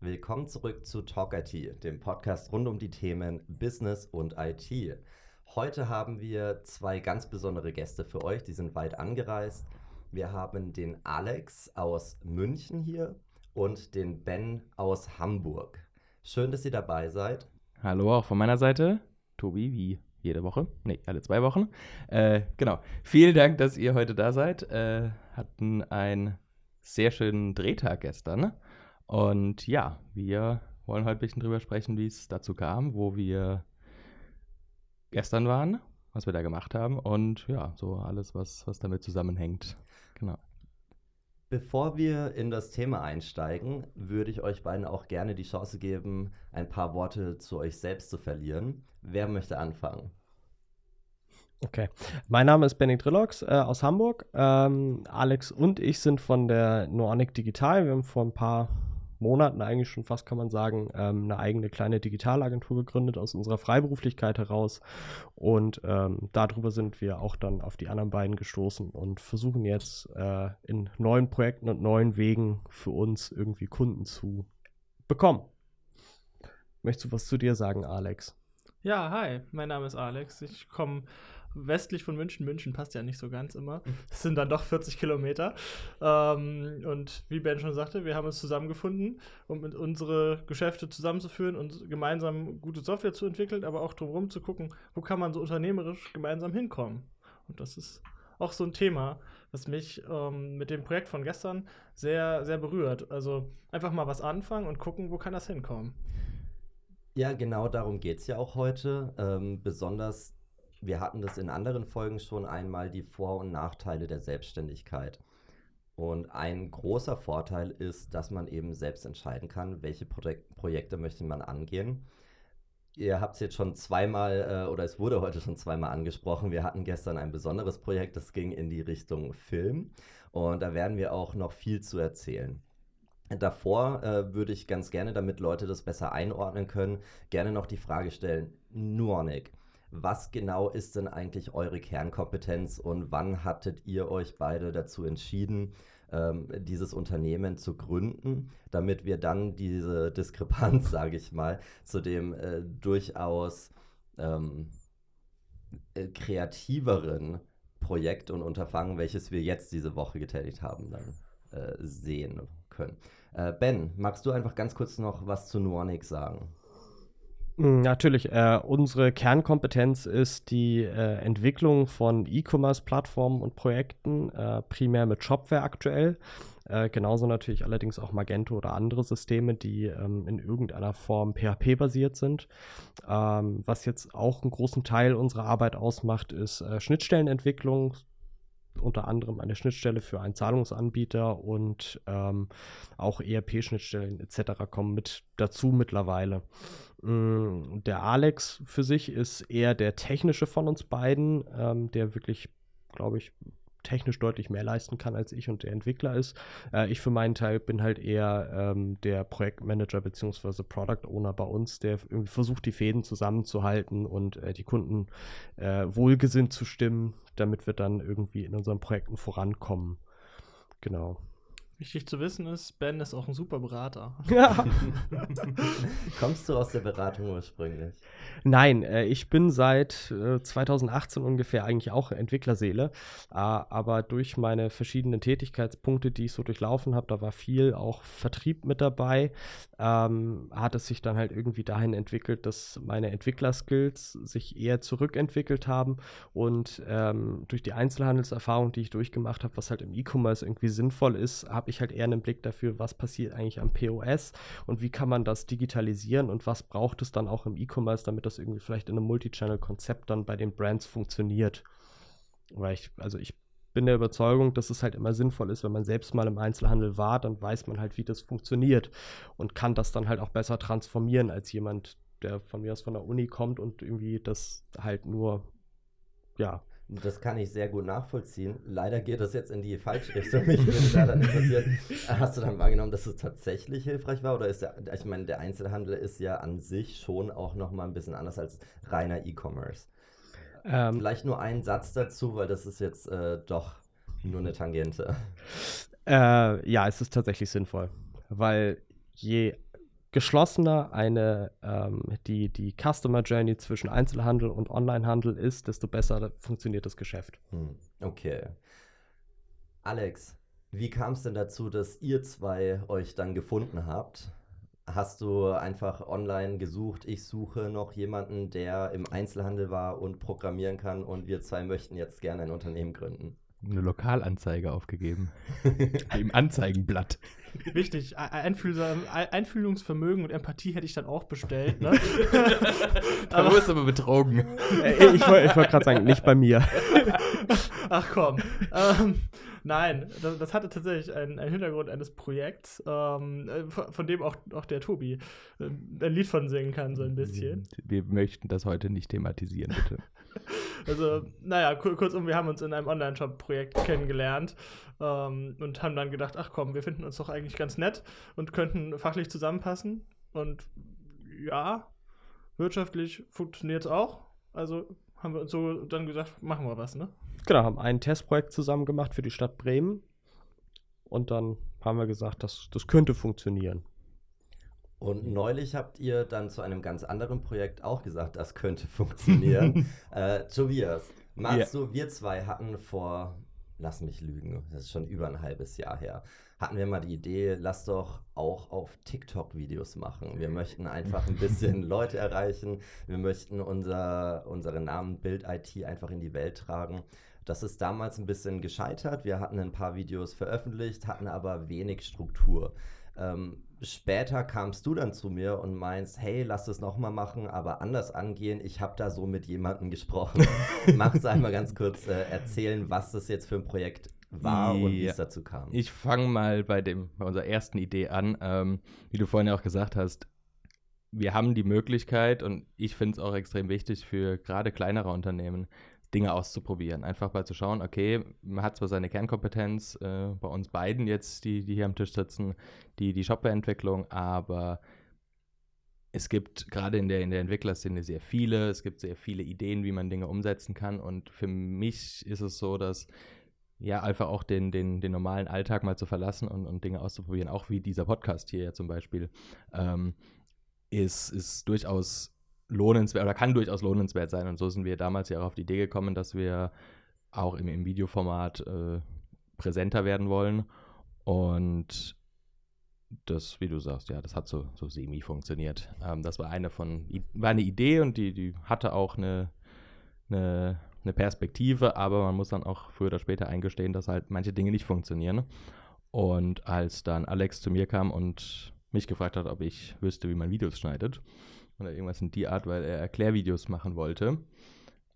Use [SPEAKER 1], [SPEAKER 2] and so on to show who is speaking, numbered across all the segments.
[SPEAKER 1] Willkommen zurück zu Talk IT, dem Podcast rund um die Themen Business und IT. Heute haben wir zwei ganz besondere Gäste für euch, die sind weit angereist. Wir haben den Alex aus München hier und den Ben aus Hamburg. Schön, dass ihr dabei seid.
[SPEAKER 2] Hallo auch von meiner Seite. Tobi, wie jede Woche. Nee, alle zwei Wochen. Äh, genau. Vielen Dank, dass ihr heute da seid. Äh, hatten einen sehr schönen Drehtag gestern. Und ja, wir wollen heute ein bisschen drüber sprechen, wie es dazu kam, wo wir gestern waren, was wir da gemacht haben und ja, so alles, was, was damit zusammenhängt. Genau.
[SPEAKER 1] Bevor wir in das Thema einsteigen, würde ich euch beiden auch gerne die Chance geben, ein paar Worte zu euch selbst zu verlieren. Wer möchte anfangen?
[SPEAKER 3] Okay, mein Name ist Benny Drillox äh, aus Hamburg. Ähm, Alex und ich sind von der Noonic Digital. Wir haben vor ein paar Monaten eigentlich schon fast, kann man sagen, ähm, eine eigene kleine Digitalagentur gegründet aus unserer Freiberuflichkeit heraus. Und ähm, darüber sind wir auch dann auf die anderen beiden gestoßen und versuchen jetzt äh, in neuen Projekten und neuen Wegen für uns irgendwie Kunden zu bekommen. Möchtest du was zu dir sagen, Alex?
[SPEAKER 4] Ja, hi, mein Name ist Alex. Ich komme westlich von München. München passt ja nicht so ganz immer. Es sind dann doch 40 Kilometer. Ähm, und wie Ben schon sagte, wir haben uns zusammengefunden, um unsere Geschäfte zusammenzuführen und gemeinsam gute Software zu entwickeln, aber auch drumherum zu gucken, wo kann man so unternehmerisch gemeinsam hinkommen. Und das ist auch so ein Thema, was mich ähm, mit dem Projekt von gestern sehr, sehr berührt. Also einfach mal was anfangen und gucken, wo kann das hinkommen.
[SPEAKER 1] Ja, genau darum geht es ja auch heute. Ähm, besonders wir hatten das in anderen Folgen schon einmal, die Vor- und Nachteile der Selbstständigkeit. Und ein großer Vorteil ist, dass man eben selbst entscheiden kann, welche Projek Projekte möchte man angehen. Ihr habt es jetzt schon zweimal, äh, oder es wurde heute schon zweimal angesprochen. Wir hatten gestern ein besonderes Projekt, das ging in die Richtung Film. Und da werden wir auch noch viel zu erzählen. Davor äh, würde ich ganz gerne, damit Leute das besser einordnen können, gerne noch die Frage stellen, Nuonik, was genau ist denn eigentlich eure Kernkompetenz und wann hattet ihr euch beide dazu entschieden, ähm, dieses Unternehmen zu gründen, damit wir dann diese Diskrepanz, sage ich mal, zu dem äh, durchaus ähm, äh, kreativeren Projekt und Unterfangen, welches wir jetzt diese Woche getätigt haben, dann äh, sehen können. Äh, ben, magst du einfach ganz kurz noch was zu Nuonic sagen?
[SPEAKER 3] Hm, natürlich. Äh, unsere Kernkompetenz ist die äh, Entwicklung von E-Commerce-Plattformen und Projekten, äh, primär mit Shopware aktuell. Äh, genauso natürlich allerdings auch Magento oder andere Systeme, die ähm, in irgendeiner Form PHP-basiert sind. Ähm, was jetzt auch einen großen Teil unserer Arbeit ausmacht, ist äh, Schnittstellenentwicklung, unter anderem eine Schnittstelle für einen Zahlungsanbieter und ähm, auch ERP-Schnittstellen etc. kommen mit dazu mittlerweile. Mm, der Alex für sich ist eher der technische von uns beiden, ähm, der wirklich, glaube ich, technisch deutlich mehr leisten kann als ich und der Entwickler ist. Äh, ich für meinen Teil bin halt eher ähm, der Projektmanager bzw. Product Owner bei uns, der irgendwie versucht, die Fäden zusammenzuhalten und äh, die Kunden äh, wohlgesinnt zu stimmen, damit wir dann irgendwie in unseren Projekten vorankommen. Genau.
[SPEAKER 4] Wichtig zu wissen ist, Ben ist auch ein super Berater.
[SPEAKER 1] Ja. Kommst du aus der Beratung ursprünglich?
[SPEAKER 3] Nein, äh, ich bin seit äh, 2018 ungefähr eigentlich auch Entwicklerseele. Äh, aber durch meine verschiedenen Tätigkeitspunkte, die ich so durchlaufen habe, da war viel auch Vertrieb mit dabei, ähm, hat es sich dann halt irgendwie dahin entwickelt, dass meine Entwicklerskills sich eher zurückentwickelt haben. Und ähm, durch die Einzelhandelserfahrung, die ich durchgemacht habe, was halt im E-Commerce irgendwie sinnvoll ist, habe habe ich halt eher einen Blick dafür, was passiert eigentlich am POS und wie kann man das digitalisieren und was braucht es dann auch im E-Commerce, damit das irgendwie vielleicht in einem Multichannel-Konzept dann bei den Brands funktioniert. Weil ich, also ich bin der Überzeugung, dass es halt immer sinnvoll ist, wenn man selbst mal im Einzelhandel war, dann weiß man halt, wie das funktioniert und kann das dann halt auch besser transformieren als jemand, der von mir aus von der Uni kommt und irgendwie das halt nur, ja,
[SPEAKER 1] Das kann ich sehr gut nachvollziehen. Leider geht das jetzt in die falsche Richtung. Mich würde da dann interessieren, hast du dann wahrgenommen, dass es tatsächlich hilfreich war? Oder ist der, ich meine, der Einzelhandel ist ja an sich schon auch nochmal ein bisschen anders als reiner E-Commerce. Ähm, Vielleicht nur einen Satz dazu, weil das ist jetzt äh, doch nur eine Tangente.
[SPEAKER 3] Äh, ja, es ist tatsächlich sinnvoll, weil je geschlossener eine ähm, die, die Customer Journey zwischen Einzelhandel und Onlinehandel ist, desto besser funktioniert das Geschäft. Hm,
[SPEAKER 1] okay. Alex, wie kam es denn dazu, dass ihr zwei euch dann gefunden habt? Hast du einfach online gesucht, ich suche noch jemanden, der im Einzelhandel war und programmieren kann und wir zwei möchten jetzt gerne ein Unternehmen gründen?
[SPEAKER 2] eine Lokalanzeige aufgegeben. Im Anzeigenblatt.
[SPEAKER 4] Wichtig, Einfühlungsvermögen und Empathie hätte ich dann auch bestellt. Ne?
[SPEAKER 2] da aber, wirst du aber betrogen.
[SPEAKER 3] Ich wollte wollt gerade sagen, nicht bei mir.
[SPEAKER 4] Ach komm. Ähm, nein, das, das, hatte tatsächlich einen, einen, Hintergrund eines Projekts, ähm, äh, von, von, dem auch, auch der Tobi äh, ein Lied von singen kann, so ein bisschen.
[SPEAKER 2] Wir möchten das heute nicht thematisieren, bitte.
[SPEAKER 4] Also, naja, kurzum, wir haben uns in einem Online-Shop-Projekt kennengelernt ähm, und haben dann gedacht, ach komm, wir finden uns doch eigentlich ganz nett und könnten fachlich zusammenpassen. Und ja, wirtschaftlich funktioniert es auch. Also haben wir uns so dann gesagt, machen wir was, ne?
[SPEAKER 3] Genau, haben ein Testprojekt zusammen gemacht für die Stadt Bremen. Und dann haben wir gesagt, das, das könnte funktionieren.
[SPEAKER 1] Und neulich habt ihr dann zu einem ganz anderen Projekt auch gesagt, das könnte funktionieren. äh, Tobias, machst yeah. du, wir zwei hatten vor, lass mich lügen, das ist schon über ein halbes Jahr her, hatten wir mal die Idee, lass doch auch auf TikTok Videos machen. Wir möchten einfach ein bisschen Leute erreichen. Wir möchten unser, unseren Namen Bild IT einfach in die Welt tragen. Das ist damals ein bisschen gescheitert. Wir hatten ein paar Videos veröffentlicht, hatten aber wenig Struktur. Ähm, später kamst du dann zu mir und meinst, hey, lass das nochmal machen, aber anders angehen. Ich habe da so mit jemandem gesprochen. Magst du einmal ganz kurz äh, erzählen, was das jetzt für ein Projekt war ja. und wie es dazu kam?
[SPEAKER 2] Ich fange mal bei, dem, bei unserer ersten Idee an. Ähm, wie du vorhin ja auch gesagt hast, wir haben die Möglichkeit und ich finde es auch extrem wichtig für gerade kleinere Unternehmen, Dinge auszuprobieren. Einfach mal zu schauen, okay, man hat zwar seine Kernkompetenz, äh, bei uns beiden jetzt, die, die hier am Tisch sitzen, die, die Shopware-Entwicklung, aber es gibt gerade in der, in der Entwicklerszene sehr viele, es gibt sehr viele Ideen, wie man Dinge umsetzen kann und für mich ist es so, dass ja, einfach auch den, den, den normalen Alltag mal zu verlassen und, und Dinge auszuprobieren, auch wie dieser Podcast hier ja zum Beispiel, ähm, ist, ist durchaus lohnenswert oder kann durchaus lohnenswert sein. Und so sind wir damals ja auch auf die Idee gekommen, dass wir auch im, im Videoformat äh, präsenter werden wollen. Und das, wie du sagst, ja, das hat so, so semi funktioniert. Ähm, das war eine von, war eine Idee und die, die hatte auch eine, eine, eine Perspektive, aber man muss dann auch früher oder später eingestehen, dass halt manche Dinge nicht funktionieren. Und als dann Alex zu mir kam und mich gefragt hat, ob ich wüsste, wie man Videos schneidet, oder irgendwas in die Art, weil er Erklärvideos machen wollte,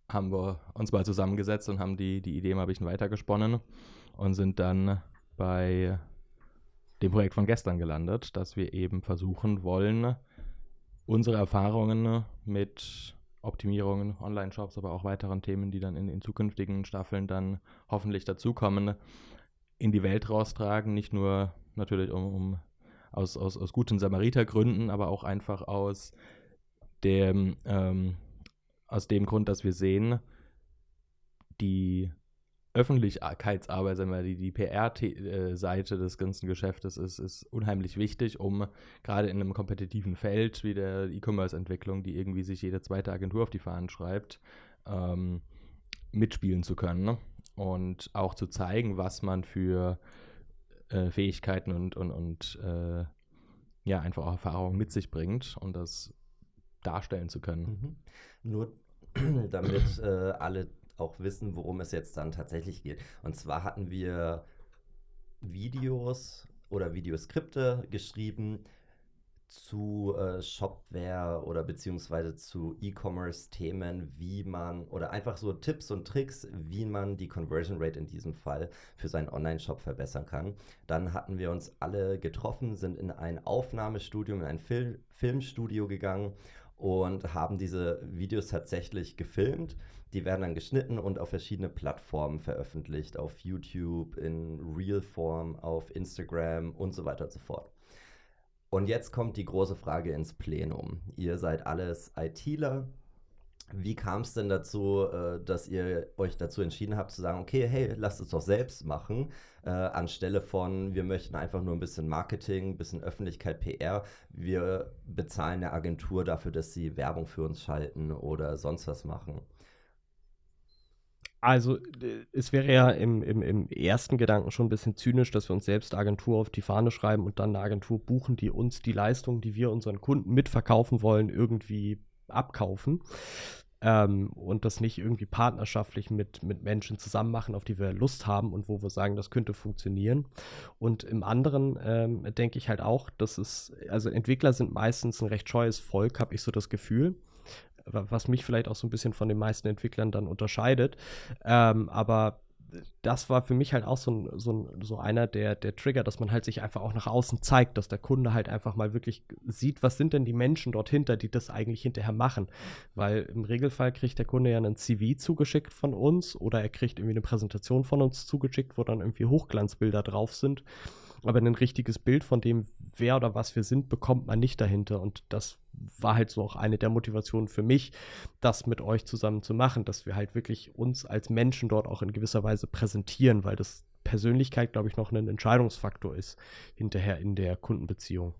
[SPEAKER 2] haben wir uns mal zusammengesetzt und haben die, die Idee mal ein bisschen weitergesponnen und sind dann bei dem Projekt von gestern gelandet, dass wir eben versuchen wollen, unsere Erfahrungen mit Optimierungen, Online-Shops, aber auch weiteren Themen, die dann in, in zukünftigen Staffeln dann hoffentlich dazukommen, in die Welt raustragen. Nicht nur natürlich um, um aus, aus, aus guten Samaritergründen, aber auch einfach aus dem, ähm, aus dem Grund, dass wir sehen, die Öffentlichkeitsarbeit, sagen wir, die, die PR-Seite des ganzen Geschäftes ist, ist unheimlich wichtig, um gerade in einem kompetitiven Feld wie der E-Commerce-Entwicklung, die irgendwie sich jede zweite Agentur auf die Fahnen schreibt, ähm, mitspielen zu können ne? und auch zu zeigen, was man für äh, Fähigkeiten und, und, und äh, ja, einfach auch Erfahrungen mit sich bringt. Und das darstellen zu können.
[SPEAKER 1] Mhm. Nur damit äh, alle auch wissen, worum es jetzt dann tatsächlich geht. Und zwar hatten wir Videos oder Videoskripte geschrieben, zu äh, Shopware oder beziehungsweise zu E-Commerce-Themen, wie man oder einfach so Tipps und Tricks, wie man die Conversion Rate in diesem Fall für seinen Online-Shop verbessern kann. Dann hatten wir uns alle getroffen, sind in ein Aufnahmestudio, in ein Fil Filmstudio gegangen und haben diese Videos tatsächlich gefilmt. Die werden dann geschnitten und auf verschiedene Plattformen veröffentlicht, auf YouTube, in Real-Form, auf Instagram und so weiter und so fort. Und jetzt kommt die große Frage ins Plenum. Ihr seid alles ITler, wie kam es denn dazu, äh, dass ihr euch dazu entschieden habt zu sagen, okay, hey, lasst es doch selbst machen, äh, anstelle von, wir möchten einfach nur ein bisschen Marketing, ein bisschen Öffentlichkeit, PR, wir bezahlen eine Agentur dafür, dass sie Werbung für uns schalten oder sonst was machen?
[SPEAKER 3] Also, es wäre ja im, im, im ersten Gedanken schon ein bisschen zynisch, dass wir uns selbst Agentur auf die Fahne schreiben und dann eine Agentur buchen, die uns die Leistung, die wir unseren Kunden mitverkaufen wollen, irgendwie abkaufen ähm, und das nicht irgendwie partnerschaftlich mit, mit Menschen zusammen machen, auf die wir Lust haben und wo wir sagen, das könnte funktionieren. Und im anderen ähm, denke ich halt auch, dass es, also Entwickler sind meistens ein recht scheues Volk, habe ich so das Gefühl was mich vielleicht auch so ein bisschen von den meisten Entwicklern dann unterscheidet. Ähm, aber das war für mich halt auch so, so, so einer der, der Trigger, dass man halt sich einfach auch nach außen zeigt, dass der Kunde halt einfach mal wirklich sieht, was sind denn die Menschen dort hinter, die das eigentlich hinterher machen. Weil im Regelfall kriegt der Kunde ja einen CV zugeschickt von uns oder er kriegt irgendwie eine Präsentation von uns zugeschickt, wo dann irgendwie Hochglanzbilder drauf sind. Aber ein richtiges Bild von dem, wer oder was wir sind, bekommt man nicht dahinter. Und das war halt so auch eine der Motivationen für mich, das mit euch zusammen zu machen, dass wir halt wirklich uns als Menschen dort auch in gewisser Weise präsentieren, weil das Persönlichkeit, glaube ich, noch ein Entscheidungsfaktor ist hinterher in der Kundenbeziehung.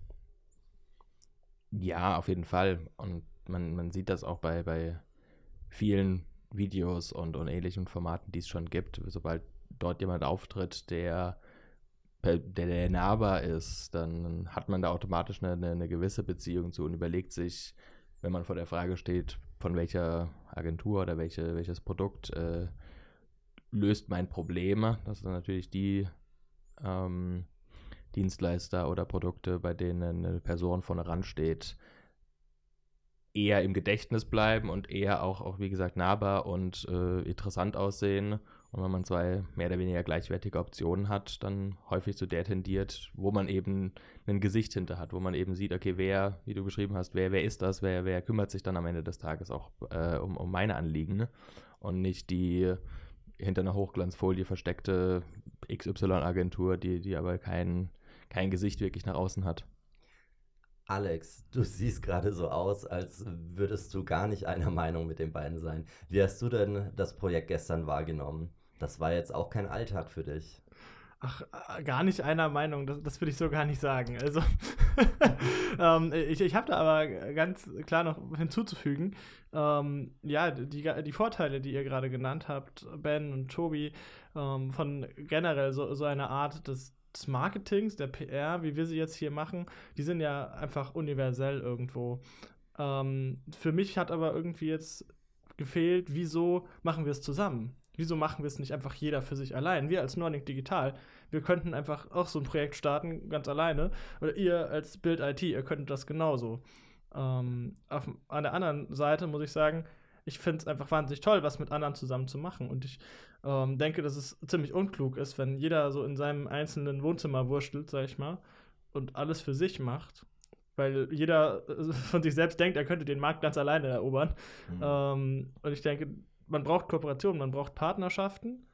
[SPEAKER 2] Ja, auf jeden Fall. Und man, man sieht das auch bei, bei vielen Videos und, und ähnlichen Formaten, die es schon gibt. Sobald dort jemand auftritt, der der, nahbar ist, dann hat man da automatisch eine, eine, gewisse Beziehung zu und überlegt sich, wenn man vor der Frage steht, von welcher Agentur oder welche, welches Produkt äh, löst mein Problem. Das sind natürlich die ähm, Dienstleister oder Produkte, bei denen eine Person vorne ran steht, eher im Gedächtnis bleiben und eher auch, auch wie gesagt, nahbar und äh, interessant aussehen und wenn man zwei mehr oder weniger gleichwertige Optionen hat, dann häufig zu der tendiert, wo man eben ein Gesicht hinter hat, wo man eben sieht, okay, wer, wie du beschrieben hast, wer, wer ist das, wer, wer kümmert sich dann am Ende des Tages auch äh, um, um meine Anliegen ne? und nicht die hinter einer Hochglanzfolie versteckte XY-Agentur, die, die aber kein, kein Gesicht wirklich nach außen hat.
[SPEAKER 1] Alex, du siehst gerade so aus, als würdest du gar nicht einer Meinung mit den beiden sein. Wie hast du denn das Projekt gestern wahrgenommen? Das war jetzt auch kein Alltag für dich.
[SPEAKER 4] Ach, äh, gar nicht einer Meinung, das, das würde ich so gar nicht sagen. Also, ähm, ich, ich habe da aber ganz klar noch hinzuzufügen, ähm, ja, die, die Vorteile, die ihr gerade genannt habt, Ben und Tobi, ähm, von generell so, so einer Art des, des Marketings, der PR, wie wir sie jetzt hier machen, die sind ja einfach universell irgendwo. Ähm, für mich hat aber irgendwie jetzt gefehlt, wieso machen wir es zusammen? Wieso machen wir es nicht einfach jeder für sich allein? Wir als Nordic Digital, wir könnten einfach auch so ein Projekt starten, ganz alleine. Oder ihr als Bild IT, ihr könntet das genauso. Ähm, auf, an der anderen Seite muss ich sagen, ich finde es einfach wahnsinnig toll, was mit anderen zusammen zu machen. Und ich ähm, denke, dass es ziemlich unklug ist, wenn jeder so in seinem einzelnen Wohnzimmer wurschtelt, sag ich mal, und alles für sich macht. Weil jeder äh, von sich selbst denkt, er könnte den Markt ganz alleine erobern. Mhm. Ähm, und ich denke, man braucht Kooperation, man braucht Partnerschaften.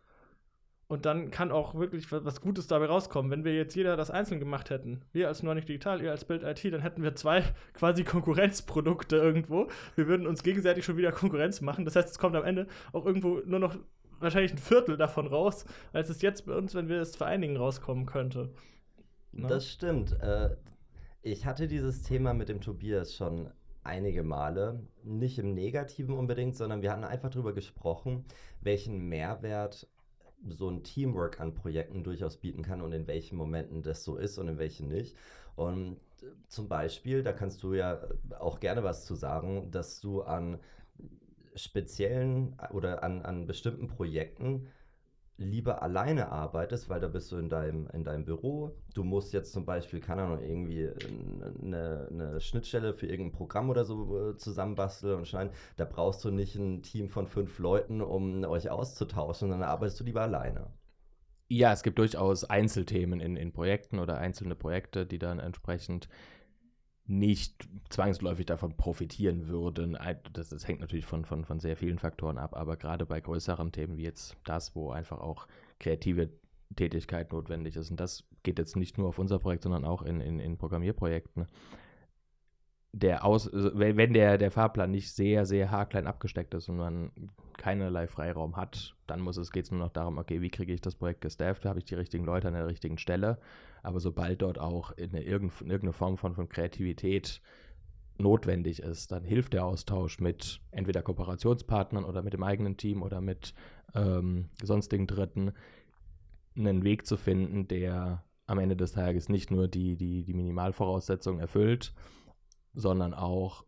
[SPEAKER 4] Und dann kann auch wirklich was Gutes dabei rauskommen. Wenn wir jetzt jeder das einzeln gemacht hätten, wir als Nordic Digital, ihr als Bild IT, dann hätten wir zwei quasi Konkurrenzprodukte irgendwo. Wir würden uns gegenseitig schon wieder Konkurrenz machen. Das heißt, es kommt am Ende auch irgendwo nur noch wahrscheinlich ein Viertel davon raus, als es jetzt bei uns, wenn wir es vereinigen, rauskommen könnte.
[SPEAKER 1] Ne? Das stimmt. Äh, ich hatte dieses Thema mit dem Tobias schon einige Male, nicht im Negativen unbedingt, sondern wir hatten einfach darüber gesprochen, welchen Mehrwert so ein Teamwork an Projekten durchaus bieten kann und in welchen Momenten das so ist und in welchen nicht. Und zum Beispiel, da kannst du ja auch gerne was zu sagen, dass du an speziellen oder an, an bestimmten Projekten lieber alleine arbeitest, weil da bist du in deinem, in deinem Büro. Du musst jetzt zum Beispiel, keine Ahnung, irgendwie eine, eine Schnittstelle für irgendein Programm oder so äh, zusammenbasteln und schneiden. Da brauchst du nicht ein Team von fünf Leuten, um euch auszutauschen, sondern arbeitest du lieber alleine.
[SPEAKER 2] Ja, es gibt durchaus Einzelthemen in, in Projekten oder einzelne Projekte, die dann entsprechend nicht zwangsläufig davon profitieren würden. Das, das hängt natürlich von, von, von sehr vielen Faktoren ab, aber gerade bei größeren Themen wie jetzt das, wo einfach auch kreative Tätigkeit notwendig ist, und das geht jetzt nicht nur auf unser Projekt, sondern auch in, in, in Programmierprojekten, der Aus, also wenn der, der Fahrplan nicht sehr, sehr haarklein abgesteckt ist und man keinerlei Freiraum hat, dann muss es, geht es nur noch darum, okay, wie kriege ich das Projekt gestafft, habe ich die richtigen Leute an der richtigen Stelle, aber sobald dort auch in eine, irgendeine Form von, von Kreativität notwendig ist, dann hilft der Austausch mit entweder Kooperationspartnern oder mit dem eigenen Team oder mit ähm, sonstigen Dritten, einen Weg zu finden, der am Ende des Tages nicht nur die, die, die Minimalvoraussetzungen erfüllt, sondern auch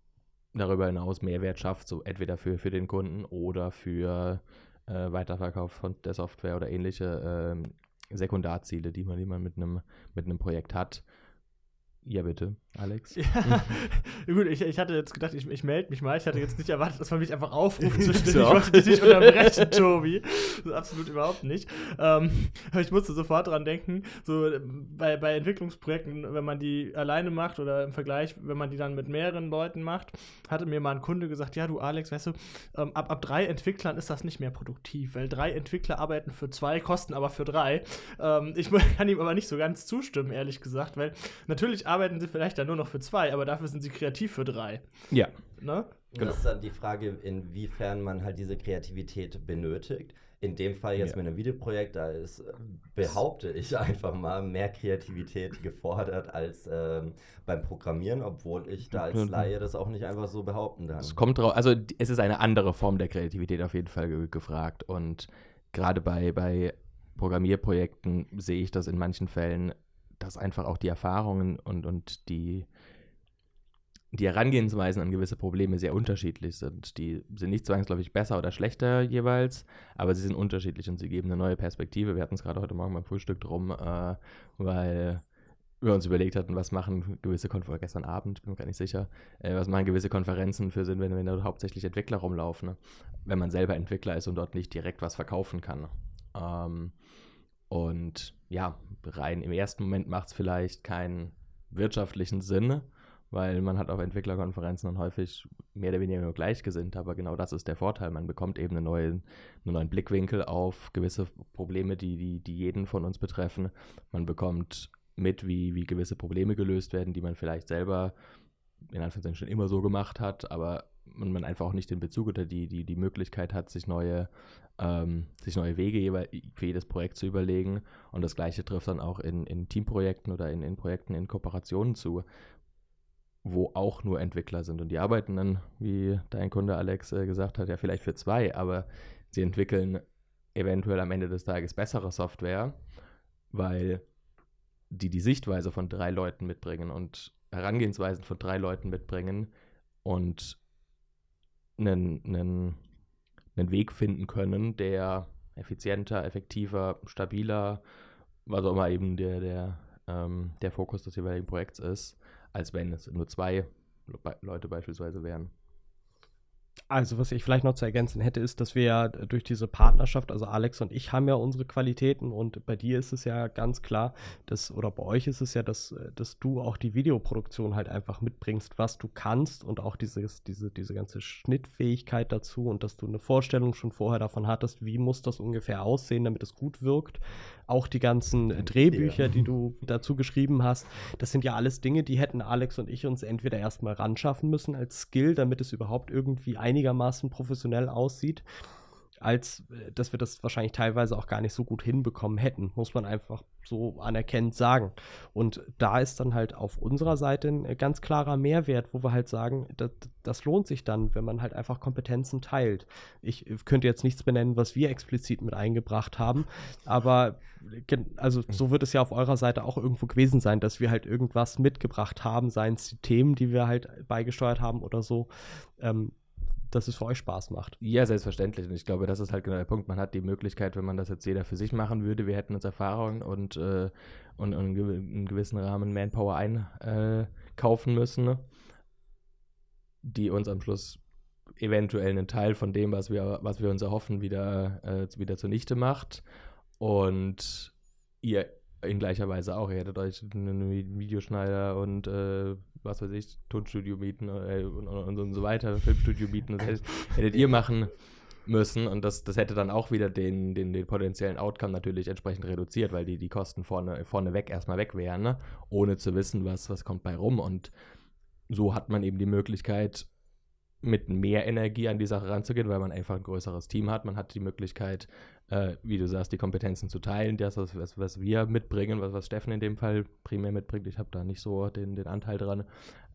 [SPEAKER 2] darüber hinaus Mehrwert schafft, so entweder für, für den Kunden oder für äh, Weiterverkauf von der Software oder ähnliche äh, Sekundarziele, die man, die man mit einem mit einem Projekt hat. Ja, bitte, Alex. Ja,
[SPEAKER 4] gut, ich, ich hatte jetzt gedacht, ich, ich melde mich mal. Ich hatte jetzt nicht erwartet, dass man mich einfach aufruft zu stellen. Ich wollte dich nicht unterbrechen, Tobi. Das absolut überhaupt nicht. Ähm, aber ich musste sofort dran denken, so bei, bei Entwicklungsprojekten, wenn man die alleine macht oder im Vergleich, wenn man die dann mit mehreren Leuten macht, hatte mir mal ein Kunde gesagt, ja, du Alex, weißt du, ähm, ab, ab drei Entwicklern ist das nicht mehr produktiv, weil drei Entwickler arbeiten für zwei, kosten aber für drei. Ähm, ich kann ihm aber nicht so ganz zustimmen, ehrlich gesagt, weil natürlich arbeiten sie vielleicht dann nur noch für zwei, aber dafür sind sie kreativ für drei.
[SPEAKER 2] Ja.
[SPEAKER 1] Ne? Genau. Das ist dann die Frage, inwiefern man halt diese Kreativität benötigt. In dem Fall jetzt ja. mit einem Videoprojekt, da ist, behaupte ich einfach mal, mehr Kreativität gefordert als ähm, beim Programmieren, obwohl ich da als Laie das auch nicht einfach so behaupten kann.
[SPEAKER 2] Es kommt drauf, also es ist eine andere Form der Kreativität auf jeden Fall ge gefragt. Und gerade bei, bei Programmierprojekten sehe ich das in manchen Fällen dass einfach auch die Erfahrungen und, und die, die Herangehensweisen an gewisse Probleme sehr unterschiedlich sind. Die sind nicht zwangsläufig besser oder schlechter jeweils, aber sie sind unterschiedlich und sie geben eine neue Perspektive. Wir hatten es gerade heute Morgen beim Frühstück drum, äh, weil wir uns überlegt hatten, was machen gewisse Konferenzen, gestern Abend, bin mir gar nicht sicher, äh, was machen gewisse Konferenzen für Sinn, wenn, wenn da hauptsächlich Entwickler rumlaufen, ne? wenn man selber Entwickler ist und dort nicht direkt was verkaufen kann. Ähm, und ja, rein im ersten Moment macht es vielleicht keinen wirtschaftlichen Sinn, weil man hat auf Entwicklerkonferenzen dann häufig mehr oder weniger nur gleichgesinnt, aber genau das ist der Vorteil. Man bekommt eben einen neuen, einen neuen Blickwinkel auf gewisse Probleme, die, die, die jeden von uns betreffen. Man bekommt mit, wie, wie gewisse Probleme gelöst werden, die man vielleicht selber in Anführungszeichen schon immer so gemacht hat, aber man, man einfach auch nicht den Bezug oder die, die, die Möglichkeit hat, sich neue, ähm, sich neue Wege für jedes Projekt zu überlegen. Und das Gleiche trifft dann auch in, in Teamprojekten oder in, in Projekten in Kooperationen zu, wo auch nur Entwickler sind. Und die arbeiten dann, wie dein Kunde Alex äh, gesagt hat, ja vielleicht für zwei, aber sie entwickeln eventuell am Ende des Tages bessere Software, weil die die Sichtweise von drei Leuten mitbringen und Herangehensweisen von drei Leuten mitbringen und einen, einen, einen Weg finden können, der effizienter, effektiver, stabiler, was auch immer eben der, der, ähm, der Fokus des jeweiligen Projekts ist, als wenn es nur zwei Leute beispielsweise wären.
[SPEAKER 3] Also, was ich vielleicht noch zu ergänzen hätte, ist, dass wir ja durch diese Partnerschaft, also Alex und ich haben ja unsere Qualitäten und bei dir ist es ja ganz klar, dass, oder bei euch ist es ja, dass, dass du auch die Videoproduktion halt einfach mitbringst, was du kannst und auch dieses, diese, diese ganze Schnittfähigkeit dazu und dass du eine Vorstellung schon vorher davon hattest, wie muss das ungefähr aussehen, damit es gut wirkt. Auch die ganzen äh, Drehbücher, die du dazu geschrieben hast, das sind ja alles Dinge, die hätten Alex und ich uns entweder erstmal ran schaffen müssen als Skill, damit es überhaupt irgendwie einigermaßen professionell aussieht als äh, dass wir das wahrscheinlich teilweise auch gar nicht so gut hinbekommen hätten, muss man einfach so anerkennend sagen. Und da ist dann halt auf unserer Seite ein äh, ganz klarer Mehrwert, wo wir halt sagen, das, das lohnt sich dann, wenn man halt einfach Kompetenzen teilt. Ich äh, könnte jetzt nichts benennen, was wir explizit mit eingebracht haben, aber also so wird es ja auf eurer Seite auch irgendwo gewesen sein, dass wir halt irgendwas mitgebracht haben, seien es die Themen, die wir halt beigesteuert haben oder so. Ähm, dass es für euch Spaß macht.
[SPEAKER 2] Ja, selbstverständlich. Und ich glaube, das ist halt genau der Punkt. Man hat die Möglichkeit, wenn man das jetzt jeder für sich machen würde, wir hätten uns Erfahrung und, äh, und, und in gewissen Rahmen Manpower einkaufen äh, müssen, die uns am Schluss eventuell einen Teil von dem, was wir, was wir uns erhoffen, wieder, äh, wieder zunichte macht. Und ihr in gleicher Weise auch. Ihr hättet euch einen Videoschneider und äh, was weiß ich, Tonstudio mieten äh, und, und, und, so weiter, Filmstudio mieten. Das hättet, hättet ihr machen müssen und das, das hätte dann auch wieder den, den, den potenziellen Outcome natürlich entsprechend reduziert, weil die, die Kosten vorne, vorneweg erstmal weg wären, ne? ohne zu wissen, was, was kommt bei rum. Und so hat man eben die Möglichkeit, mit mehr Energie an die Sache ranzugehen, weil man einfach ein größeres Team hat. Man hat die Möglichkeit, äh, wie du sagst, die Kompetenzen zu teilen. Das, was, was wir mitbringen, was, was Steffen in dem Fall primär mitbringt, ich habe da nicht so den, den Anteil dran,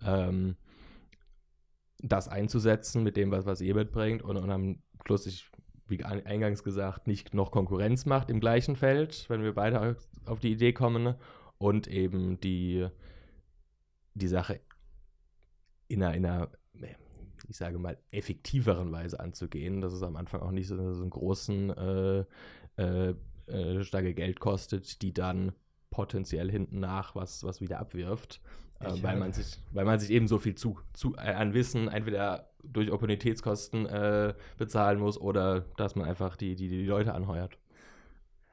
[SPEAKER 2] ähm, das einzusetzen mit dem, was, was ihr mitbringt und, und am Schluss, ich, wie eingangs gesagt, nicht noch Konkurrenz macht im gleichen Feld, wenn wir beide auf die Idee kommen und eben die, die Sache in einer, in einer ich sage mal, effektiveren Weise anzugehen, dass es am Anfang auch nicht so, so einen großen äh, äh, äh, Stange Geld kostet, die dann potenziell hinten nach was, was wieder abwirft, äh, weil, man sich, weil man sich eben so viel zu, zu, äh, an Wissen entweder durch Opportunitätskosten äh, bezahlen muss oder dass man einfach die, die, die Leute anheuert.